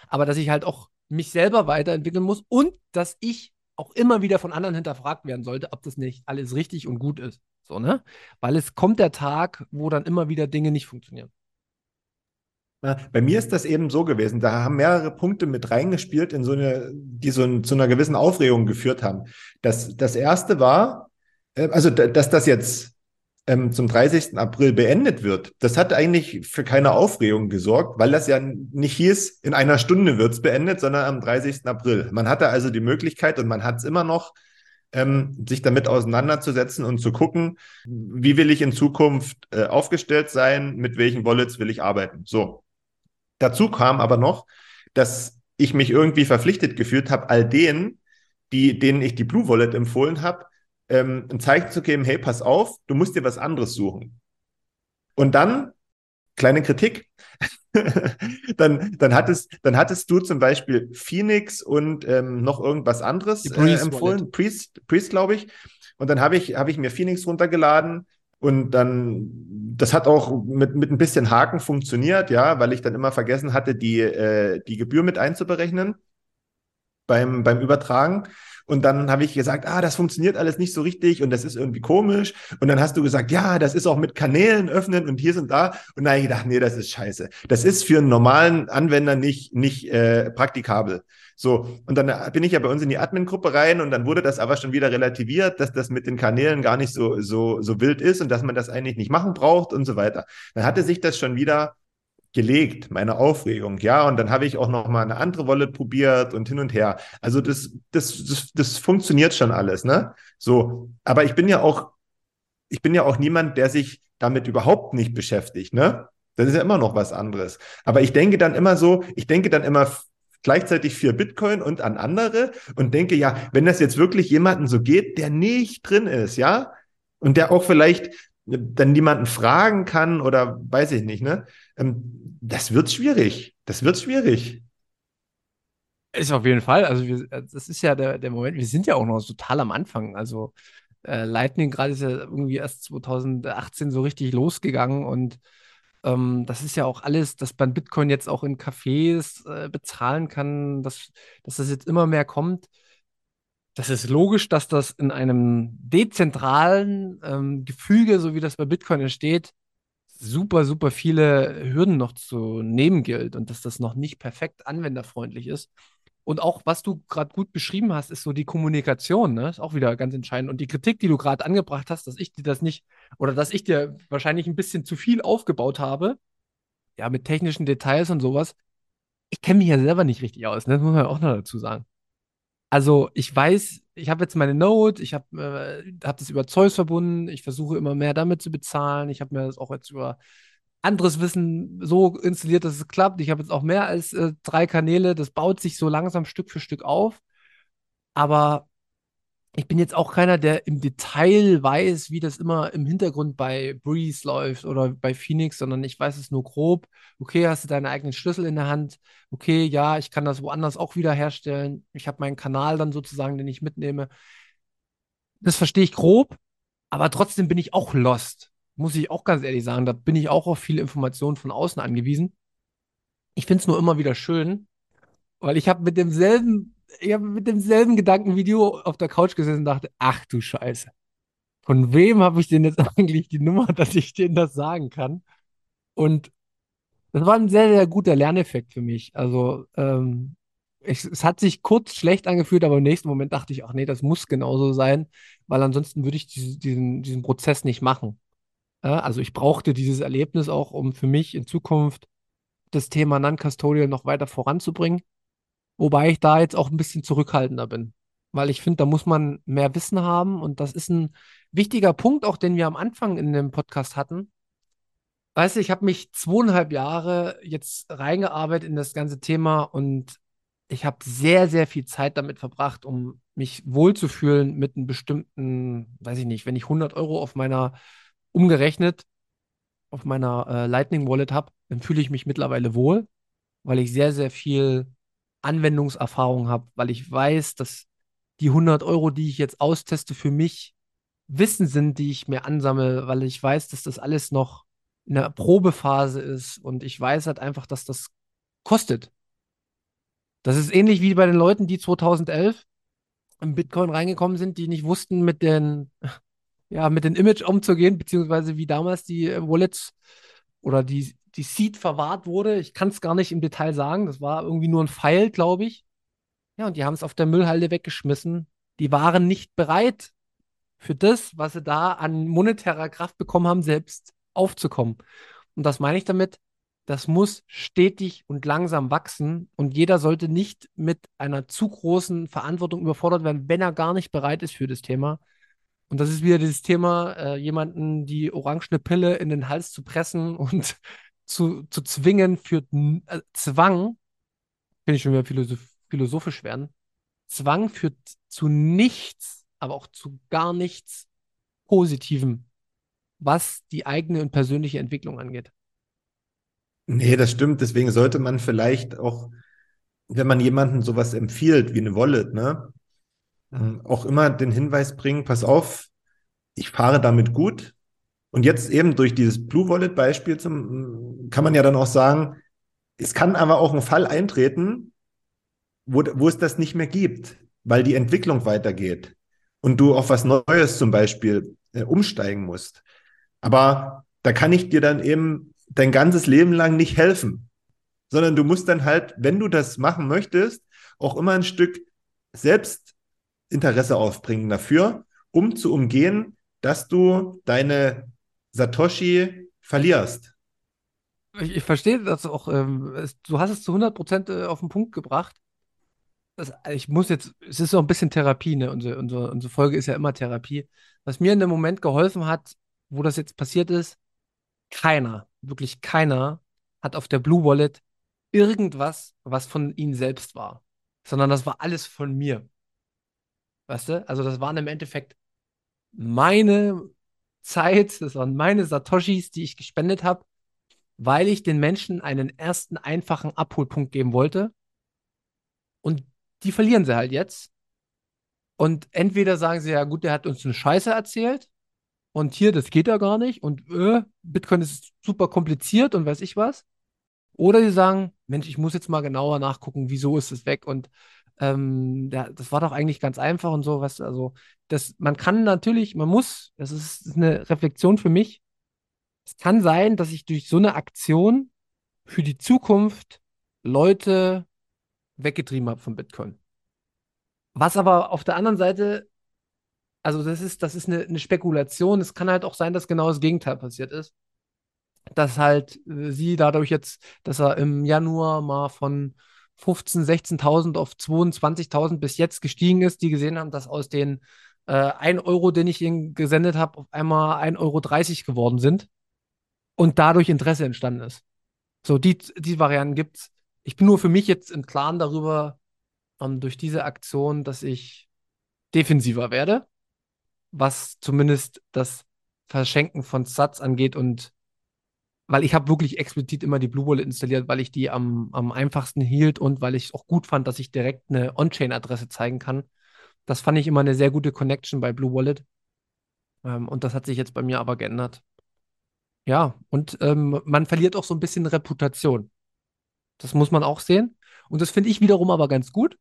Aber dass ich halt auch mich selber weiterentwickeln muss und dass ich auch immer wieder von anderen hinterfragt werden sollte, ob das nicht alles richtig und gut ist. So, ne? Weil es kommt der Tag, wo dann immer wieder Dinge nicht funktionieren. Bei mir ist das eben so gewesen. Da haben mehrere Punkte mit reingespielt, in so eine, die so ein, zu einer gewissen Aufregung geführt haben. Das, das erste war, äh, also dass das jetzt ähm, zum 30. April beendet wird, das hat eigentlich für keine Aufregung gesorgt, weil das ja nicht hieß, in einer Stunde wird es beendet, sondern am 30. April. Man hatte also die Möglichkeit und man hat es immer noch, ähm, sich damit auseinanderzusetzen und zu gucken, wie will ich in Zukunft äh, aufgestellt sein, mit welchen Wallets will ich arbeiten. So. Dazu kam aber noch, dass ich mich irgendwie verpflichtet gefühlt habe, all denen, die, denen ich die Blue Wallet empfohlen habe, ähm, ein Zeichen zu geben, hey, pass auf, du musst dir was anderes suchen. Und dann, kleine Kritik, *laughs* dann, dann, hattest, dann hattest du zum Beispiel Phoenix und ähm, noch irgendwas anderes äh, empfohlen. Priest, Priest glaube ich. Und dann habe ich, hab ich mir Phoenix runtergeladen und dann, das hat auch mit, mit ein bisschen Haken funktioniert, ja, weil ich dann immer vergessen hatte, die, äh, die Gebühr mit einzuberechnen beim, beim Übertragen. Und dann habe ich gesagt, ah, das funktioniert alles nicht so richtig und das ist irgendwie komisch. Und dann hast du gesagt, ja, das ist auch mit Kanälen öffnen und hier sind da. Und dann habe ich gedacht, nee, das ist scheiße. Das ist für einen normalen Anwender nicht, nicht äh, praktikabel. So, und dann bin ich ja bei uns in die Admin-Gruppe rein und dann wurde das aber schon wieder relativiert, dass das mit den Kanälen gar nicht so, so, so wild ist und dass man das eigentlich nicht machen braucht und so weiter. Dann hatte sich das schon wieder gelegt, meine Aufregung, ja, und dann habe ich auch noch mal eine andere Wallet probiert und hin und her. Also das, das, das, das funktioniert schon alles, ne? So, aber ich bin ja auch, ich bin ja auch niemand, der sich damit überhaupt nicht beschäftigt, ne? Das ist ja immer noch was anderes. Aber ich denke dann immer so, ich denke dann immer gleichzeitig für Bitcoin und an andere und denke, ja, wenn das jetzt wirklich jemanden so geht, der nicht drin ist, ja, und der auch vielleicht dann niemanden fragen kann oder weiß ich nicht, ne? Ähm, das wird schwierig. Das wird schwierig. Ist auf jeden Fall. Also, wir, das ist ja der, der Moment, wir sind ja auch noch total am Anfang. Also, äh, Lightning gerade ist ja irgendwie erst 2018 so richtig losgegangen und ähm, das ist ja auch alles, dass man Bitcoin jetzt auch in Cafés äh, bezahlen kann, dass, dass das jetzt immer mehr kommt. Das ist logisch, dass das in einem dezentralen ähm, Gefüge, so wie das bei Bitcoin entsteht, super, super viele Hürden noch zu nehmen gilt und dass das noch nicht perfekt anwenderfreundlich ist. Und auch, was du gerade gut beschrieben hast, ist so die Kommunikation, ne? Ist auch wieder ganz entscheidend. Und die Kritik, die du gerade angebracht hast, dass ich dir das nicht, oder dass ich dir wahrscheinlich ein bisschen zu viel aufgebaut habe, ja, mit technischen Details und sowas. Ich kenne mich ja selber nicht richtig aus, ne? Das muss man auch noch dazu sagen. Also, ich weiß, ich habe jetzt meine Note, ich habe äh, hab das über Zeus verbunden, ich versuche immer mehr damit zu bezahlen. Ich habe mir das auch jetzt über anderes Wissen so installiert, dass es klappt. Ich habe jetzt auch mehr als äh, drei Kanäle. Das baut sich so langsam Stück für Stück auf. Aber ich bin jetzt auch keiner, der im Detail weiß, wie das immer im Hintergrund bei Breeze läuft oder bei Phoenix, sondern ich weiß es nur grob. Okay, hast du deinen eigenen Schlüssel in der Hand? Okay, ja, ich kann das woanders auch wieder herstellen. Ich habe meinen Kanal dann sozusagen, den ich mitnehme. Das verstehe ich grob, aber trotzdem bin ich auch lost muss ich auch ganz ehrlich sagen, da bin ich auch auf viele Informationen von außen angewiesen. Ich finde es nur immer wieder schön, weil ich habe mit demselben, ich habe mit demselben Gedankenvideo auf der Couch gesessen und dachte, ach du Scheiße. Von wem habe ich denn jetzt *laughs* eigentlich die Nummer, dass ich denen das sagen kann? Und das war ein sehr, sehr guter Lerneffekt für mich. Also, ähm, ich, es hat sich kurz schlecht angefühlt, aber im nächsten Moment dachte ich, ach nee, das muss genauso sein, weil ansonsten würde ich diesen, diesen Prozess nicht machen. Ja, also ich brauchte dieses Erlebnis auch, um für mich in Zukunft das Thema Non-Custodial noch weiter voranzubringen. Wobei ich da jetzt auch ein bisschen zurückhaltender bin. Weil ich finde, da muss man mehr Wissen haben. Und das ist ein wichtiger Punkt, auch den wir am Anfang in dem Podcast hatten. Weißt du, ich habe mich zweieinhalb Jahre jetzt reingearbeitet in das ganze Thema und ich habe sehr, sehr viel Zeit damit verbracht, um mich wohlzufühlen mit einem bestimmten, weiß ich nicht, wenn ich 100 Euro auf meiner umgerechnet auf meiner äh, Lightning Wallet habe, dann fühle ich mich mittlerweile wohl, weil ich sehr, sehr viel Anwendungserfahrung habe, weil ich weiß, dass die 100 Euro, die ich jetzt austeste, für mich Wissen sind, die ich mir ansammle, weil ich weiß, dass das alles noch in der Probephase ist und ich weiß halt einfach, dass das kostet. Das ist ähnlich wie bei den Leuten, die 2011 im Bitcoin reingekommen sind, die nicht wussten, mit den, ja, mit den Image umzugehen, beziehungsweise wie damals die äh, Wallets oder die, die Seed verwahrt wurde. Ich kann es gar nicht im Detail sagen. Das war irgendwie nur ein Pfeil, glaube ich. Ja, und die haben es auf der Müllhalde weggeschmissen. Die waren nicht bereit für das, was sie da an monetärer Kraft bekommen haben, selbst aufzukommen. Und das meine ich damit, das muss stetig und langsam wachsen und jeder sollte nicht mit einer zu großen Verantwortung überfordert werden, wenn er gar nicht bereit ist für das Thema. Und das ist wieder dieses Thema, äh, jemanden die orangene Pille in den Hals zu pressen *laughs* und zu, zu zwingen führt äh, Zwang, finde ich schon wieder philosoph philosophisch werden. Zwang führt zu nichts, aber auch zu gar nichts Positivem, was die eigene und persönliche Entwicklung angeht. Nee, das stimmt. Deswegen sollte man vielleicht auch, wenn man jemandem sowas empfiehlt, wie eine Wallet, ne, ähm, auch immer den Hinweis bringen, pass auf, ich fahre damit gut. Und jetzt eben durch dieses Blue Wallet Beispiel zum, kann man ja dann auch sagen, es kann aber auch ein Fall eintreten, wo, wo es das nicht mehr gibt, weil die Entwicklung weitergeht und du auf was Neues zum Beispiel äh, umsteigen musst. Aber da kann ich dir dann eben dein ganzes Leben lang nicht helfen, sondern du musst dann halt, wenn du das machen möchtest, auch immer ein Stück Selbstinteresse aufbringen dafür, um zu umgehen, dass du deine Satoshi verlierst. Ich, ich verstehe das auch. Ähm, es, du hast es zu 100 Prozent äh, auf den Punkt gebracht. Das, ich muss jetzt, es ist so ein bisschen Therapie, ne? Unsere, unsere, unsere Folge ist ja immer Therapie. Was mir in dem Moment geholfen hat, wo das jetzt passiert ist, keiner, wirklich keiner hat auf der Blue Wallet irgendwas, was von ihnen selbst war, sondern das war alles von mir. Weißt du? Also das waren im Endeffekt meine Zeit, das waren meine Satoshis, die ich gespendet habe, weil ich den Menschen einen ersten einfachen Abholpunkt geben wollte. Und die verlieren sie halt jetzt. Und entweder sagen sie, ja gut, der hat uns eine Scheiße erzählt, und hier, das geht ja gar nicht und äh, Bitcoin ist super kompliziert und weiß ich was. Oder die sagen, Mensch, ich muss jetzt mal genauer nachgucken, wieso ist es weg und ähm, ja, das war doch eigentlich ganz einfach und so, was, also das, man kann natürlich, man muss, das ist eine Reflexion für mich. Es kann sein, dass ich durch so eine Aktion für die Zukunft Leute weggetrieben habe von Bitcoin. Was aber auf der anderen Seite also das ist, das ist eine, eine Spekulation. Es kann halt auch sein, dass genau das Gegenteil passiert ist. Dass halt äh, sie dadurch jetzt, dass er im Januar mal von 15.000, 16.000 auf 22.000 bis jetzt gestiegen ist, die gesehen haben, dass aus den äh, 1 Euro, den ich ihnen gesendet habe, auf einmal 1,30 Euro geworden sind und dadurch Interesse entstanden ist. So, die, die Varianten gibt es. Ich bin nur für mich jetzt im Klaren darüber, ähm, durch diese Aktion, dass ich defensiver werde was zumindest das Verschenken von Sats angeht und weil ich habe wirklich explizit immer die Blue Wallet installiert, weil ich die am, am einfachsten hielt und weil ich es auch gut fand, dass ich direkt eine On-Chain-Adresse zeigen kann. Das fand ich immer eine sehr gute Connection bei Blue Wallet. Ähm, und das hat sich jetzt bei mir aber geändert. Ja, und ähm, man verliert auch so ein bisschen Reputation. Das muss man auch sehen. Und das finde ich wiederum aber ganz gut,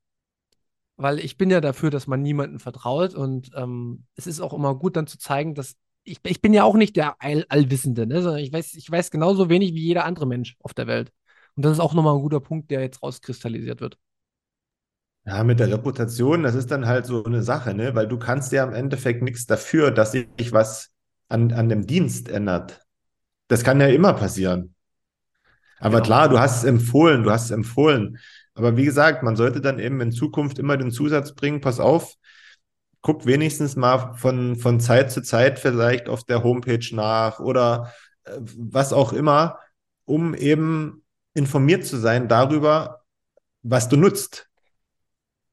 weil ich bin ja dafür, dass man niemandem vertraut und ähm, es ist auch immer gut dann zu zeigen, dass ich, ich bin ja auch nicht der All Allwissende, ne? sondern ich weiß, ich weiß genauso wenig wie jeder andere Mensch auf der Welt. Und das ist auch nochmal ein guter Punkt, der jetzt rauskristallisiert wird. Ja, mit der Reputation, das ist dann halt so eine Sache, ne? Weil du kannst ja im Endeffekt nichts dafür, dass sich was an, an dem Dienst ändert. Das kann ja immer passieren. Aber genau. klar, du hast es empfohlen, du hast es empfohlen. Aber wie gesagt, man sollte dann eben in Zukunft immer den Zusatz bringen, pass auf, guck wenigstens mal von, von Zeit zu Zeit vielleicht auf der Homepage nach oder äh, was auch immer, um eben informiert zu sein darüber, was du nutzt.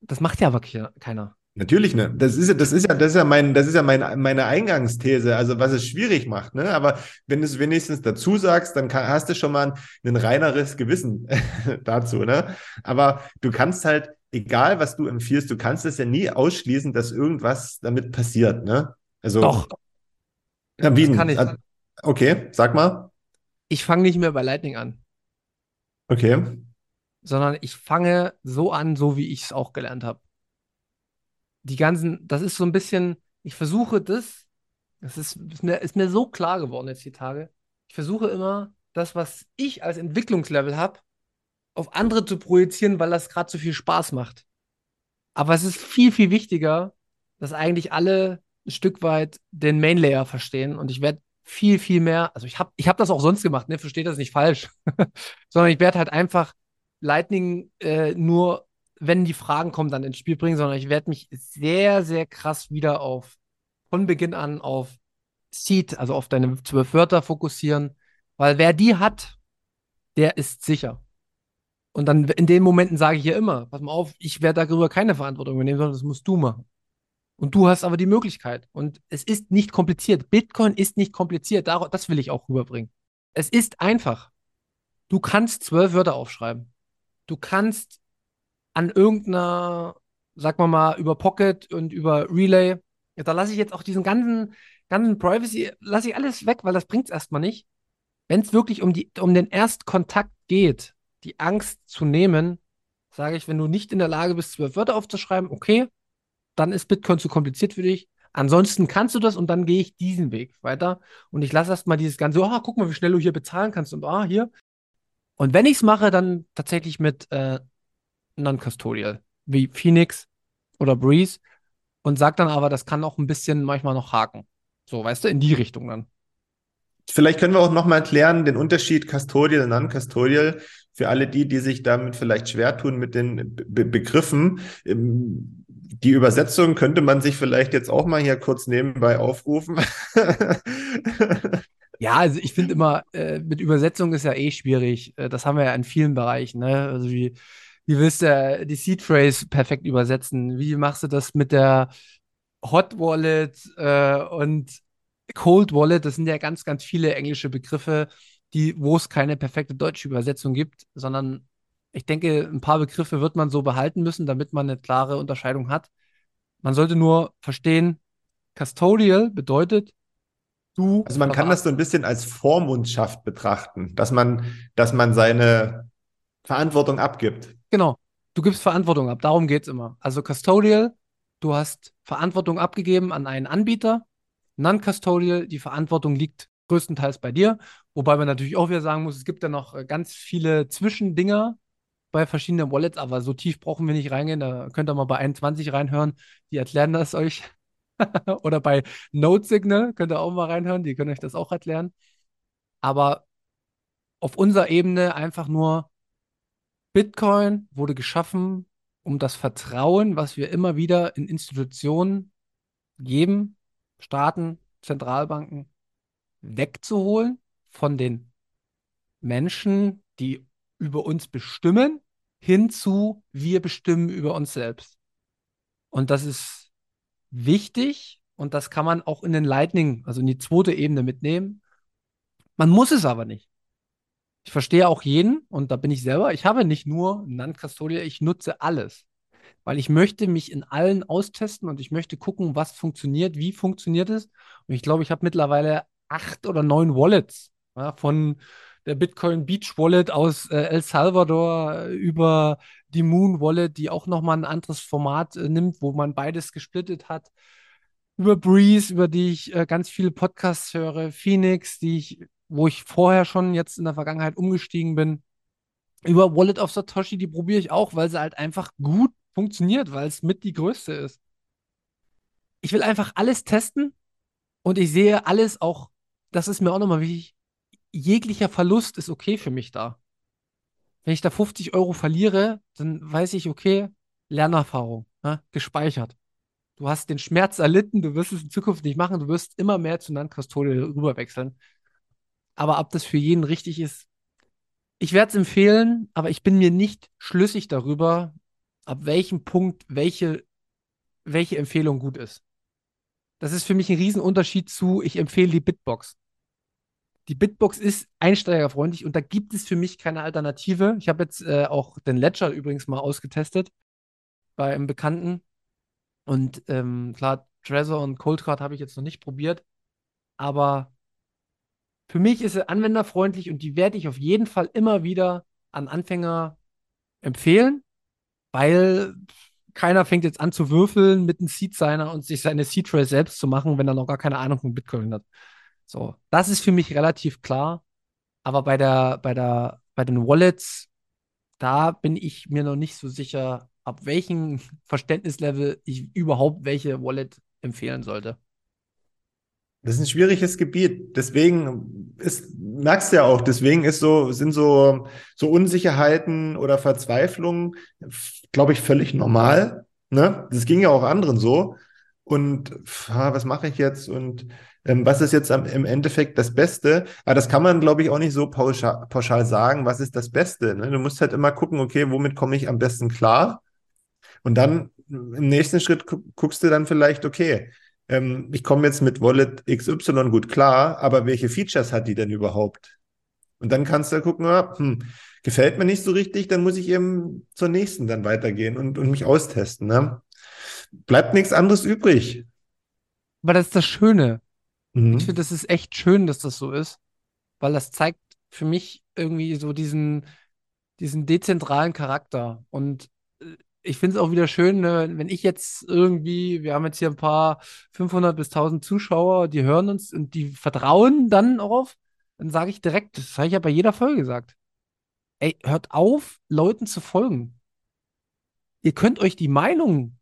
Das macht ja aber keiner. Natürlich, ne? Das ist ja, das ist ja, das ist ja mein, das ist ja mein, meine Eingangsthese, also was es schwierig macht, ne? Aber wenn du es wenigstens dazu sagst, dann kann, hast du schon mal ein, ein reineres Gewissen *laughs* dazu, ne? Aber du kannst halt, egal was du empfiehlst, du kannst es ja nie ausschließen, dass irgendwas damit passiert, ne? Also. Doch. Ja, wie, kann ich. Okay, sag mal. Ich fange nicht mehr bei Lightning an, Okay. sondern ich fange so an, so wie ich es auch gelernt habe. Die ganzen, das ist so ein bisschen, ich versuche das, das ist, ist mir, ist mir so klar geworden jetzt die Tage. Ich versuche immer, das, was ich als Entwicklungslevel habe, auf andere zu projizieren, weil das gerade so viel Spaß macht. Aber es ist viel, viel wichtiger, dass eigentlich alle ein Stück weit den Main Layer verstehen und ich werde viel, viel mehr, also ich habe ich hab das auch sonst gemacht, ne, versteht das nicht falsch, *laughs* sondern ich werde halt einfach Lightning äh, nur, wenn die Fragen kommen, dann ins Spiel bringen, sondern ich werde mich sehr, sehr krass wieder auf, von Beginn an auf Seed, also auf deine zwölf Wörter fokussieren, weil wer die hat, der ist sicher. Und dann in den Momenten sage ich ja immer, pass mal auf, ich werde darüber keine Verantwortung übernehmen, sondern das musst du machen. Und du hast aber die Möglichkeit. Und es ist nicht kompliziert. Bitcoin ist nicht kompliziert. Das will ich auch rüberbringen. Es ist einfach. Du kannst zwölf Wörter aufschreiben. Du kannst an irgendeiner, sag mal mal, über Pocket und über Relay, da lasse ich jetzt auch diesen ganzen, ganzen Privacy, lasse ich alles weg, weil das bringt es erstmal nicht. Wenn es wirklich um, die, um den Erstkontakt geht, die Angst zu nehmen, sage ich, wenn du nicht in der Lage bist, zwölf Wörter aufzuschreiben, okay, dann ist Bitcoin zu kompliziert für dich. Ansonsten kannst du das und dann gehe ich diesen Weg weiter und ich lasse erstmal dieses ganze, ah, guck mal, wie schnell du hier bezahlen kannst und ah, hier. Und wenn ich es mache, dann tatsächlich mit äh, Non-Custodial, wie Phoenix oder Breeze und sag dann aber, das kann auch ein bisschen manchmal noch haken. So, weißt du, in die Richtung dann. Vielleicht können wir auch nochmal erklären, den Unterschied Custodial und Non-Custodial für alle die, die sich damit vielleicht schwer tun mit den Be Begriffen. Ähm, die Übersetzung könnte man sich vielleicht jetzt auch mal hier kurz nebenbei aufrufen. *laughs* Ja, also ich finde immer, äh, mit Übersetzung ist ja eh schwierig. Äh, das haben wir ja in vielen Bereichen. Ne? Also wie, wie willst du die Seed Phrase perfekt übersetzen? Wie machst du das mit der Hot Wallet äh, und Cold Wallet? Das sind ja ganz, ganz viele englische Begriffe, die, wo es keine perfekte deutsche Übersetzung gibt, sondern ich denke, ein paar Begriffe wird man so behalten müssen, damit man eine klare Unterscheidung hat. Man sollte nur verstehen, Custodial bedeutet, du. Also man kann das so ein bisschen als Vormundschaft betrachten, dass man, dass man seine Verantwortung abgibt. Genau, du gibst Verantwortung ab, darum geht es immer. Also Custodial, du hast Verantwortung abgegeben an einen Anbieter. Non-Custodial, die Verantwortung liegt größtenteils bei dir. Wobei man natürlich auch wieder sagen muss, es gibt ja noch äh, ganz viele Zwischendinger bei verschiedenen Wallets, aber so tief brauchen wir nicht reingehen. Da könnt ihr mal bei 21 reinhören. Die erklären das euch. *laughs* Oder bei Node Signal könnt ihr auch mal reinhören. Die können euch das auch erklären. Aber auf unserer Ebene einfach nur Bitcoin wurde geschaffen, um das Vertrauen, was wir immer wieder in Institutionen geben, Staaten, Zentralbanken, wegzuholen von den Menschen, die über uns bestimmen, hinzu, wir bestimmen über uns selbst. Und das ist wichtig und das kann man auch in den Lightning, also in die zweite Ebene mitnehmen. Man muss es aber nicht. Ich verstehe auch jeden und da bin ich selber. Ich habe nicht nur Non-Custodial, ich nutze alles. Weil ich möchte mich in allen austesten und ich möchte gucken, was funktioniert, wie funktioniert es. Und ich glaube, ich habe mittlerweile acht oder neun Wallets. Ja, von der Bitcoin Beach Wallet aus äh, El Salvador äh, über die Moon Wallet, die auch nochmal ein anderes Format äh, nimmt, wo man beides gesplittet hat. Über Breeze, über die ich äh, ganz viele Podcasts höre, Phoenix, die ich, wo ich vorher schon jetzt in der Vergangenheit umgestiegen bin. Über Wallet of Satoshi, die probiere ich auch, weil sie halt einfach gut funktioniert, weil es mit die größte ist. Ich will einfach alles testen und ich sehe alles auch, das ist mir auch nochmal wichtig, jeglicher Verlust ist okay für mich da. Wenn ich da 50 Euro verliere, dann weiß ich, okay, Lernerfahrung, ne? gespeichert. Du hast den Schmerz erlitten, du wirst es in Zukunft nicht machen, du wirst immer mehr zu Non-Custodial rüberwechseln. Aber ob das für jeden richtig ist, ich werde es empfehlen, aber ich bin mir nicht schlüssig darüber, ab welchem Punkt welche welche Empfehlung gut ist. Das ist für mich ein Riesenunterschied zu, ich empfehle die Bitbox. Die Bitbox ist einsteigerfreundlich und da gibt es für mich keine Alternative. Ich habe jetzt äh, auch den Ledger übrigens mal ausgetestet bei einem Bekannten. Und ähm, klar, Trezor und Coldcard habe ich jetzt noch nicht probiert. Aber für mich ist sie anwenderfreundlich und die werde ich auf jeden Fall immer wieder an Anfänger empfehlen, weil keiner fängt jetzt an zu würfeln mit einem Seed-Signer und sich seine Seed-Trace selbst zu machen, wenn er noch gar keine Ahnung von Bitcoin hat. So, das ist für mich relativ klar. Aber bei der, bei der, bei den Wallets, da bin ich mir noch nicht so sicher, ab welchem *laughs* Verständnislevel ich überhaupt welche Wallet empfehlen sollte. Das ist ein schwieriges Gebiet. Deswegen ist, merkst du ja auch, deswegen ist so, sind so, so Unsicherheiten oder Verzweiflungen, glaube ich, völlig normal. Ne? Das ging ja auch anderen so. Und ah, was mache ich jetzt? Und ähm, was ist jetzt am, im Endeffekt das Beste? Aber das kann man, glaube ich, auch nicht so pauschal, pauschal sagen, was ist das Beste. Ne? Du musst halt immer gucken, okay, womit komme ich am besten klar? Und dann im nächsten Schritt guckst du dann vielleicht, okay, ähm, ich komme jetzt mit Wallet XY gut klar, aber welche Features hat die denn überhaupt? Und dann kannst du gucken, ja, hm, gefällt mir nicht so richtig, dann muss ich eben zur nächsten dann weitergehen und, und mich austesten. Ne? Bleibt nichts anderes übrig. Aber das ist das Schöne. Mhm. Ich finde, das ist echt schön, dass das so ist, weil das zeigt für mich irgendwie so diesen, diesen dezentralen Charakter. Und ich finde es auch wieder schön, ne, wenn ich jetzt irgendwie, wir haben jetzt hier ein paar 500 bis 1000 Zuschauer, die hören uns und die vertrauen dann auf, dann sage ich direkt, das habe ich ja bei jeder Folge gesagt. Ey, hört auf, Leuten zu folgen. Ihr könnt euch die Meinung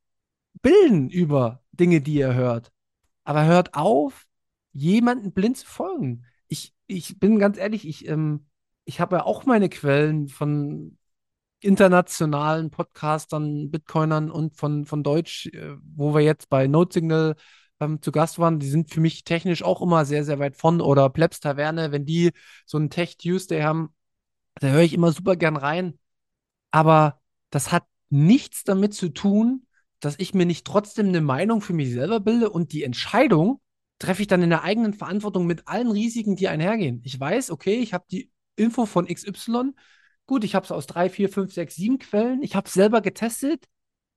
bilden über Dinge, die ihr hört. Aber hört auf, jemanden blind zu folgen. Ich, ich bin ganz ehrlich, ich, ähm, ich habe ja auch meine Quellen von internationalen Podcastern, Bitcoinern und von, von Deutsch, äh, wo wir jetzt bei Notesignal ähm, zu Gast waren, die sind für mich technisch auch immer sehr, sehr weit von. Oder Plebs Taverne, wenn die so einen Tech Tuesday haben, da höre ich immer super gern rein. Aber das hat nichts damit zu tun, dass ich mir nicht trotzdem eine Meinung für mich selber bilde und die Entscheidung treffe ich dann in der eigenen Verantwortung mit allen Risiken, die einhergehen. Ich weiß, okay, ich habe die Info von XY, Gut, ich habe es aus drei, vier, fünf, sechs, sieben Quellen. Ich habe es selber getestet.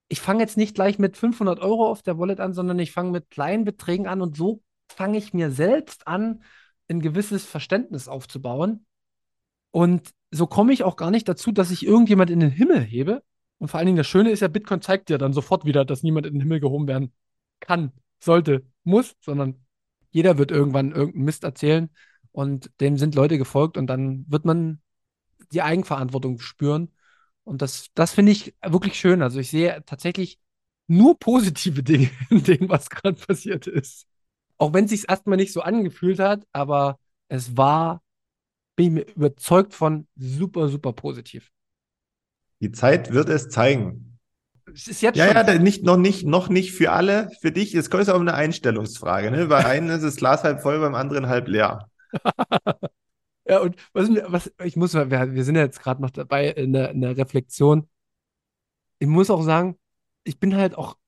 Ich fange jetzt nicht gleich mit 500 Euro auf der Wallet an, sondern ich fange mit kleinen Beträgen an und so fange ich mir selbst an, ein gewisses Verständnis aufzubauen. Und so komme ich auch gar nicht dazu, dass ich irgendjemand in den Himmel hebe. Und vor allen Dingen das Schöne ist ja, Bitcoin zeigt dir dann sofort wieder, dass niemand in den Himmel gehoben werden kann, sollte, muss, sondern jeder wird irgendwann irgendeinen Mist erzählen und dem sind Leute gefolgt und dann wird man die Eigenverantwortung spüren. Und das, das finde ich wirklich schön. Also ich sehe tatsächlich nur positive *laughs* Dinge in dem, was gerade passiert ist. Auch wenn es sich erstmal nicht so angefühlt hat, aber es war, bin ich mir überzeugt von, super, super positiv. Die Zeit wird es zeigen. Es ist jetzt ja, schon ja, nicht, noch nicht, noch nicht für alle. Für dich, es ist auch eine Einstellungsfrage. Ne? Bei *laughs* einem ist das Glas halb voll, beim anderen halb leer. *laughs* Ja, und was, was ich muss, wir, wir sind ja jetzt gerade noch dabei in der, in der Reflexion. Ich muss auch sagen, ich bin halt auch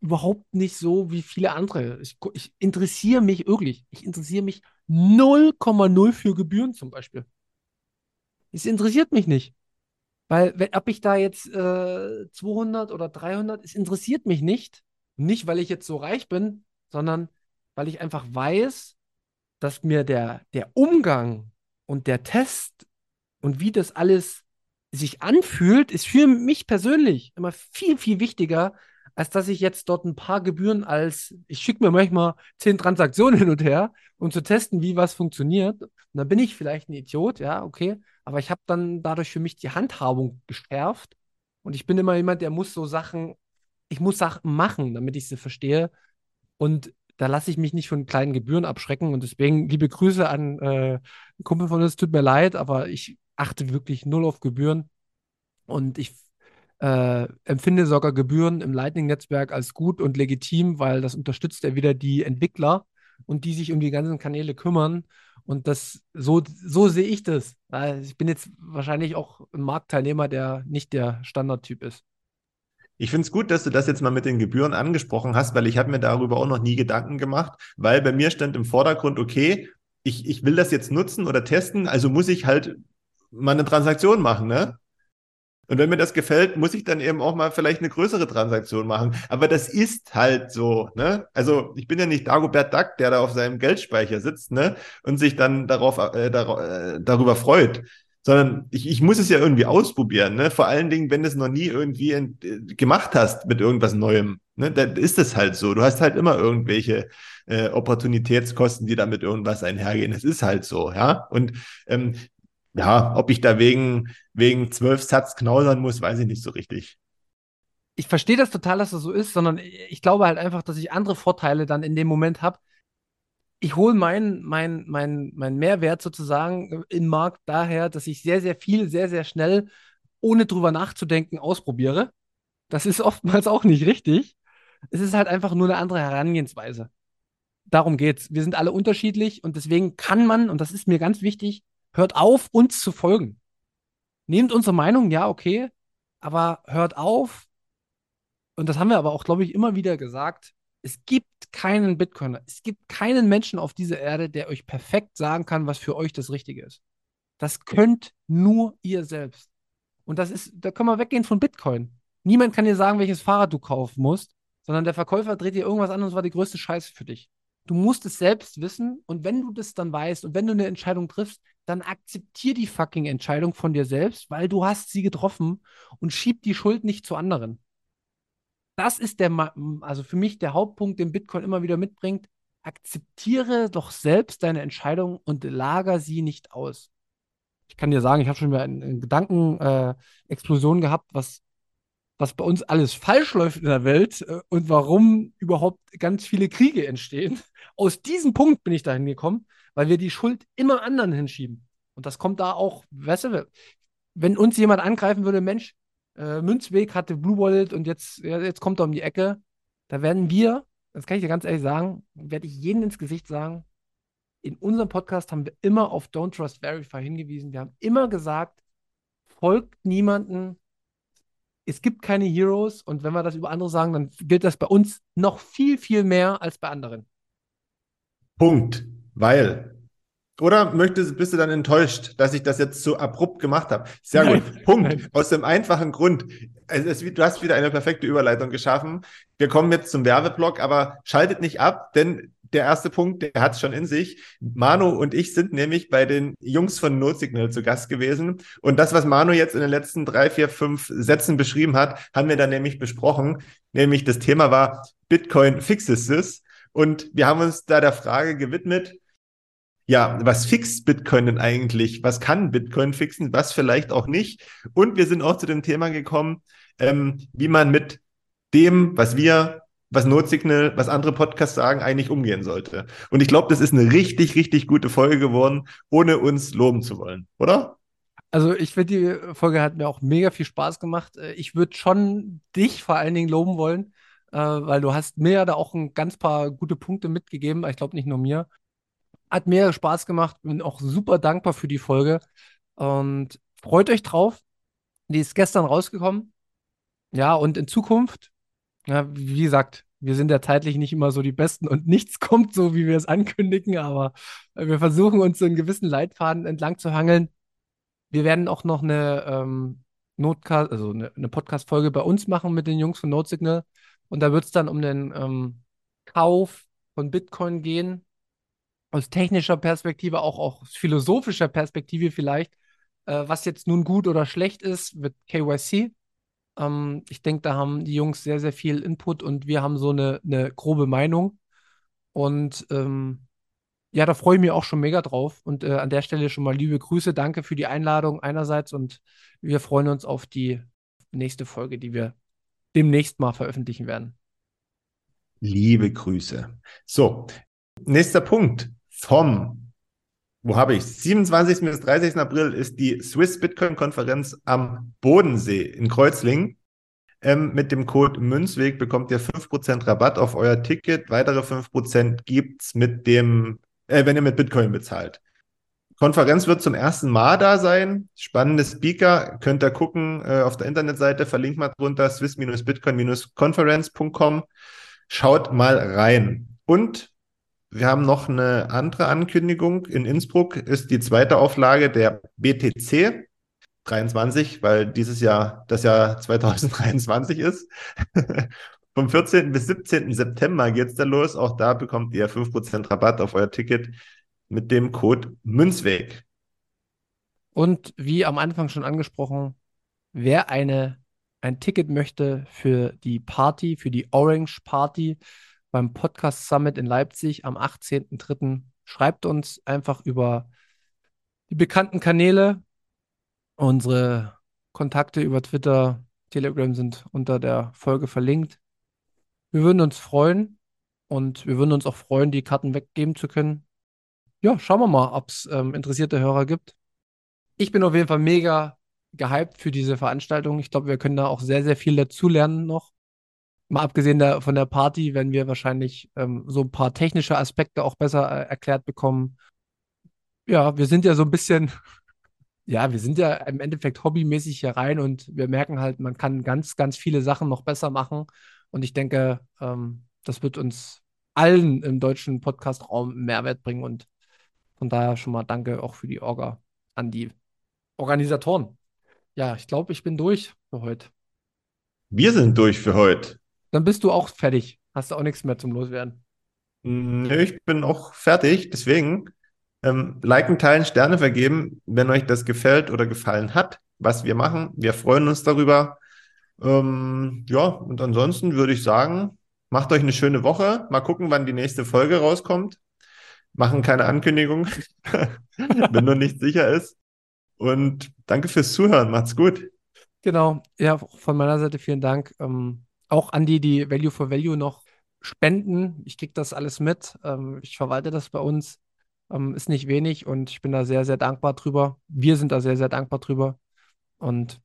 überhaupt nicht so wie viele andere. Ich, ich interessiere mich wirklich, ich interessiere mich 0,0 für Gebühren zum Beispiel. Es interessiert mich nicht. Weil, ob ich da jetzt äh, 200 oder 300, es interessiert mich nicht. Nicht, weil ich jetzt so reich bin, sondern weil ich einfach weiß, dass mir der, der Umgang und der Test und wie das alles sich anfühlt, ist für mich persönlich immer viel, viel wichtiger, als dass ich jetzt dort ein paar Gebühren als, ich schicke mir manchmal zehn Transaktionen hin und her, um zu testen, wie was funktioniert. Und dann bin ich vielleicht ein Idiot, ja, okay, aber ich habe dann dadurch für mich die Handhabung geschärft und ich bin immer jemand, der muss so Sachen, ich muss Sachen machen, damit ich sie verstehe. Und da lasse ich mich nicht von kleinen Gebühren abschrecken. Und deswegen liebe Grüße an äh, Kumpel von uns, tut mir leid, aber ich achte wirklich null auf Gebühren. Und ich äh, empfinde sogar Gebühren im Lightning-Netzwerk als gut und legitim, weil das unterstützt ja wieder die Entwickler und die sich um die ganzen Kanäle kümmern. Und das, so, so sehe ich das. Ich bin jetzt wahrscheinlich auch ein Marktteilnehmer, der nicht der Standardtyp ist. Ich finde es gut, dass du das jetzt mal mit den Gebühren angesprochen hast, weil ich habe mir darüber auch noch nie Gedanken gemacht, weil bei mir stand im Vordergrund, okay, ich, ich will das jetzt nutzen oder testen, also muss ich halt mal eine Transaktion machen, ne? Und wenn mir das gefällt, muss ich dann eben auch mal vielleicht eine größere Transaktion machen. Aber das ist halt so, ne? Also ich bin ja nicht Dagobert Duck, der da auf seinem Geldspeicher sitzt, ne? Und sich dann darauf, äh, dar äh, darüber freut. Sondern ich, ich muss es ja irgendwie ausprobieren, ne? Vor allen Dingen, wenn du es noch nie irgendwie äh, gemacht hast mit irgendwas Neuem. Ne? Dann ist es halt so. Du hast halt immer irgendwelche äh, Opportunitätskosten, die damit irgendwas einhergehen. Es ist halt so, ja. Und ähm, ja, ob ich da wegen, wegen zwölf Satz knausern muss, weiß ich nicht so richtig. Ich verstehe das total, dass das so ist, sondern ich glaube halt einfach, dass ich andere Vorteile dann in dem Moment habe. Ich hole meinen mein, mein, mein Mehrwert sozusagen in Markt daher, dass ich sehr, sehr viel, sehr, sehr schnell, ohne drüber nachzudenken, ausprobiere. Das ist *laughs* oftmals auch nicht richtig. Es ist halt einfach nur eine andere Herangehensweise. Darum geht's. Wir sind alle unterschiedlich und deswegen kann man, und das ist mir ganz wichtig, hört auf, uns zu folgen. Nehmt unsere Meinung, ja, okay, aber hört auf, und das haben wir aber auch, glaube ich, immer wieder gesagt, es gibt keinen Bitcoiner, es gibt keinen Menschen auf dieser Erde, der euch perfekt sagen kann, was für euch das Richtige ist. Das könnt nur ihr selbst. Und das ist, da können wir weggehen von Bitcoin. Niemand kann dir sagen, welches Fahrrad du kaufen musst, sondern der Verkäufer dreht dir irgendwas an und es war die größte Scheiße für dich. Du musst es selbst wissen und wenn du das dann weißt und wenn du eine Entscheidung triffst, dann akzeptier die fucking Entscheidung von dir selbst, weil du hast sie getroffen und schieb die Schuld nicht zu anderen. Das ist der, also für mich der Hauptpunkt, den Bitcoin immer wieder mitbringt. Akzeptiere doch selbst deine Entscheidung und lager sie nicht aus. Ich kann dir sagen, ich habe schon wieder eine Gedankenexplosion äh, gehabt, was was bei uns alles falsch läuft in der Welt äh, und warum überhaupt ganz viele Kriege entstehen. Aus diesem Punkt bin ich dahin gekommen, weil wir die Schuld immer anderen hinschieben. Und das kommt da auch, weißt du, wenn uns jemand angreifen würde, Mensch, äh, Münzweg hatte Blue Wallet und jetzt, ja, jetzt kommt er um die Ecke, da werden wir, das kann ich dir ganz ehrlich sagen, werde ich jedem ins Gesicht sagen, in unserem Podcast haben wir immer auf Don't Trust Verify hingewiesen. Wir haben immer gesagt, folgt niemanden, es gibt keine Heroes und wenn wir das über andere sagen, dann gilt das bei uns noch viel, viel mehr als bei anderen. Punkt. Weil. Oder möchtest, bist du dann enttäuscht, dass ich das jetzt so abrupt gemacht habe? Sehr Nein. gut. Punkt. Nein. Aus dem einfachen Grund. Es ist, du hast wieder eine perfekte Überleitung geschaffen. Wir kommen jetzt zum Werbeblock, aber schaltet nicht ab, denn der erste Punkt, der hat es schon in sich. Manu und ich sind nämlich bei den Jungs von Notsignal zu Gast gewesen. Und das, was Manu jetzt in den letzten drei, vier, fünf Sätzen beschrieben hat, haben wir dann nämlich besprochen. Nämlich das Thema war Bitcoin fixes es. Und wir haben uns da der Frage gewidmet, ja, was fixt Bitcoin denn eigentlich? Was kann Bitcoin fixen? Was vielleicht auch nicht? Und wir sind auch zu dem Thema gekommen, ähm, wie man mit dem, was wir was Notsignal, was andere Podcasts sagen, eigentlich umgehen sollte. Und ich glaube, das ist eine richtig, richtig gute Folge geworden, ohne uns loben zu wollen, oder? Also ich finde, die Folge hat mir auch mega viel Spaß gemacht. Äh, ich würde schon dich vor allen Dingen loben wollen, äh, weil du hast mir da auch ein ganz paar gute Punkte mitgegeben. Ich glaube nicht nur mir. Hat mir Spaß gemacht. Bin auch super dankbar für die Folge und freut euch drauf. Die ist gestern rausgekommen. Ja, und in Zukunft ja, wie gesagt, wir sind ja zeitlich nicht immer so die Besten und nichts *laughs* kommt so, wie wir es ankündigen, aber wir versuchen uns so einen gewissen Leitfaden entlang zu hangeln. Wir werden auch noch eine ähm, Notcast, also eine, eine Podcast-Folge bei uns machen mit den Jungs von Notsignal. Und da wird es dann um den ähm, Kauf von Bitcoin gehen. Aus technischer Perspektive, auch aus philosophischer Perspektive vielleicht, äh, was jetzt nun gut oder schlecht ist mit KYC. Ähm, ich denke, da haben die Jungs sehr, sehr viel Input und wir haben so eine, eine grobe Meinung. Und ähm, ja, da freue ich mich auch schon mega drauf. Und äh, an der Stelle schon mal liebe Grüße. Danke für die Einladung einerseits und wir freuen uns auf die nächste Folge, die wir demnächst mal veröffentlichen werden. Liebe Grüße. So, nächster Punkt vom wo habe ich 27. bis 30. April ist die Swiss Bitcoin Konferenz am Bodensee in Kreuzlingen. Ähm, mit dem Code Münzweg bekommt ihr 5% Rabatt auf euer Ticket. Weitere 5% gibt es mit dem, äh, wenn ihr mit Bitcoin bezahlt. Konferenz wird zum ersten Mal da sein. Spannende Speaker. Könnt ihr gucken äh, auf der Internetseite. Verlinkt mal drunter swiss-bitcoin-conference.com. Schaut mal rein. Und wir haben noch eine andere Ankündigung. In Innsbruck ist die zweite Auflage der BTC 23, weil dieses Jahr das Jahr *laughs* 2023 ist. *laughs* Vom 14. bis 17. September geht es da los. Auch da bekommt ihr 5% Rabatt auf euer Ticket mit dem Code Münzweg. Und wie am Anfang schon angesprochen, wer eine, ein Ticket möchte für die Party, für die Orange Party beim Podcast Summit in Leipzig am 18.03., schreibt uns einfach über die bekannten Kanäle. Unsere Kontakte über Twitter, Telegram sind unter der Folge verlinkt. Wir würden uns freuen und wir würden uns auch freuen, die Karten weggeben zu können ja, schauen wir mal, ob es ähm, interessierte Hörer gibt. Ich bin auf jeden Fall mega gehypt für diese Veranstaltung. Ich glaube, wir können da auch sehr, sehr viel dazulernen noch. Mal abgesehen der, von der Party werden wir wahrscheinlich ähm, so ein paar technische Aspekte auch besser äh, erklärt bekommen. Ja, wir sind ja so ein bisschen, *laughs* ja, wir sind ja im Endeffekt hobbymäßig hier rein und wir merken halt, man kann ganz, ganz viele Sachen noch besser machen. Und ich denke, ähm, das wird uns allen im deutschen Podcast-Raum Mehrwert bringen und von daher schon mal danke auch für die Orga an die Organisatoren. Ja, ich glaube, ich bin durch für heute. Wir sind durch für heute. Dann bist du auch fertig. Hast du auch nichts mehr zum Loswerden? Nö, ich bin auch fertig. Deswegen ähm, liken, teilen, Sterne vergeben, wenn euch das gefällt oder gefallen hat, was wir machen. Wir freuen uns darüber. Ähm, ja, und ansonsten würde ich sagen, macht euch eine schöne Woche. Mal gucken, wann die nächste Folge rauskommt machen keine Ankündigung, *laughs* wenn nur nicht sicher ist. Und danke fürs Zuhören. Macht's gut. Genau. Ja, von meiner Seite vielen Dank. Ähm, auch an die, die Value for Value noch spenden. Ich kriege das alles mit. Ähm, ich verwalte das bei uns. Ähm, ist nicht wenig und ich bin da sehr, sehr dankbar drüber. Wir sind da sehr, sehr dankbar drüber. Und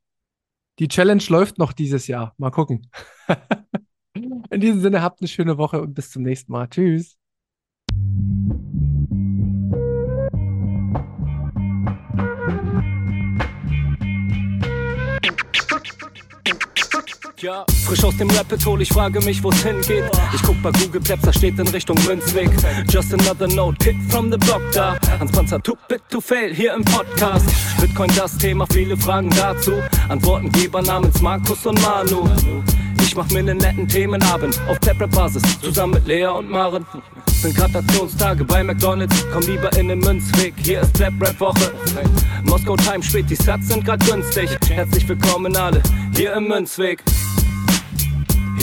die Challenge läuft noch dieses Jahr. Mal gucken. *laughs* In diesem Sinne, habt eine schöne Woche und bis zum nächsten Mal. Tschüss. Frisch aus dem Rapid hol, ich frage mich, wo's hingeht. Ich guck bei Google Maps, da steht in Richtung Münzweg. Just another note, Kid from the block da. Hans Panzer, too bit to fail, hier im Podcast. Bitcoin das Thema, viele Fragen dazu. Antwortengeber namens Markus und Manu. Ich mach mir einen netten Themenabend auf Taprap-Basis, zusammen mit Lea und Maren. Sind Gratationstage bei McDonalds, komm lieber in den Münzweg, hier ist Flap-Rap-Woche. Moskau Time spät, die Sats sind grad günstig. Herzlich willkommen alle, hier im Münzweg.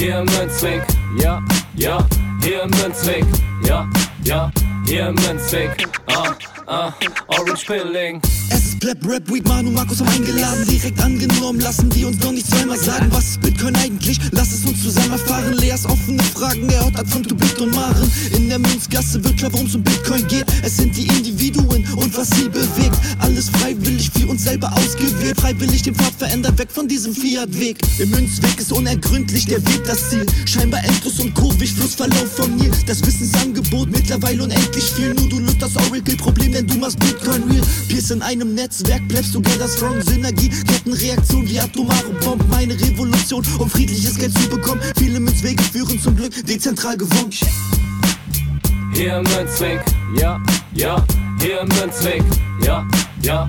Hier im Münzweg, ja, ja, hier im Münzweg, ja, ja, hier im Münzweg, ah, ah, Orange Pilling. Es ist Pleb, Rap, Weed, Manu, Markus haben eingeladen, direkt angenommen, lassen die uns doch nicht zweimal sagen, was ist Bitcoin eigentlich? Lass es uns zusammen erfahren, Leas offene Fragen, er hat von Tubit und Maren. In der Münzgasse wird klar, worum es um Bitcoin geht. Es sind die Individuen und was sie bewegt. Alles freiwillig für uns selber ausgewählt, freiwillig den Pfad verändert, weg von diesem Fiat-Weg. Im Münzweg ist unergründlich der Weg das Ziel, scheinbar endlos und kurvig, Flussverlauf von mir. Das Wissensangebot mittlerweile unendlich viel, nur du löst das Oracle-Problem, denn du machst Bitcoin real. Pierce in einem Netzwerk, bleibst together strong, Synergie, Kettenreaktion wie atomare Bomben, meine Revolution, um friedliches Geld zu bekommen. Viele Münzwege führen zum Glück dezentral gewonnen. Hier Münzweg, ja, ja, hier Münzweg, ja, ja,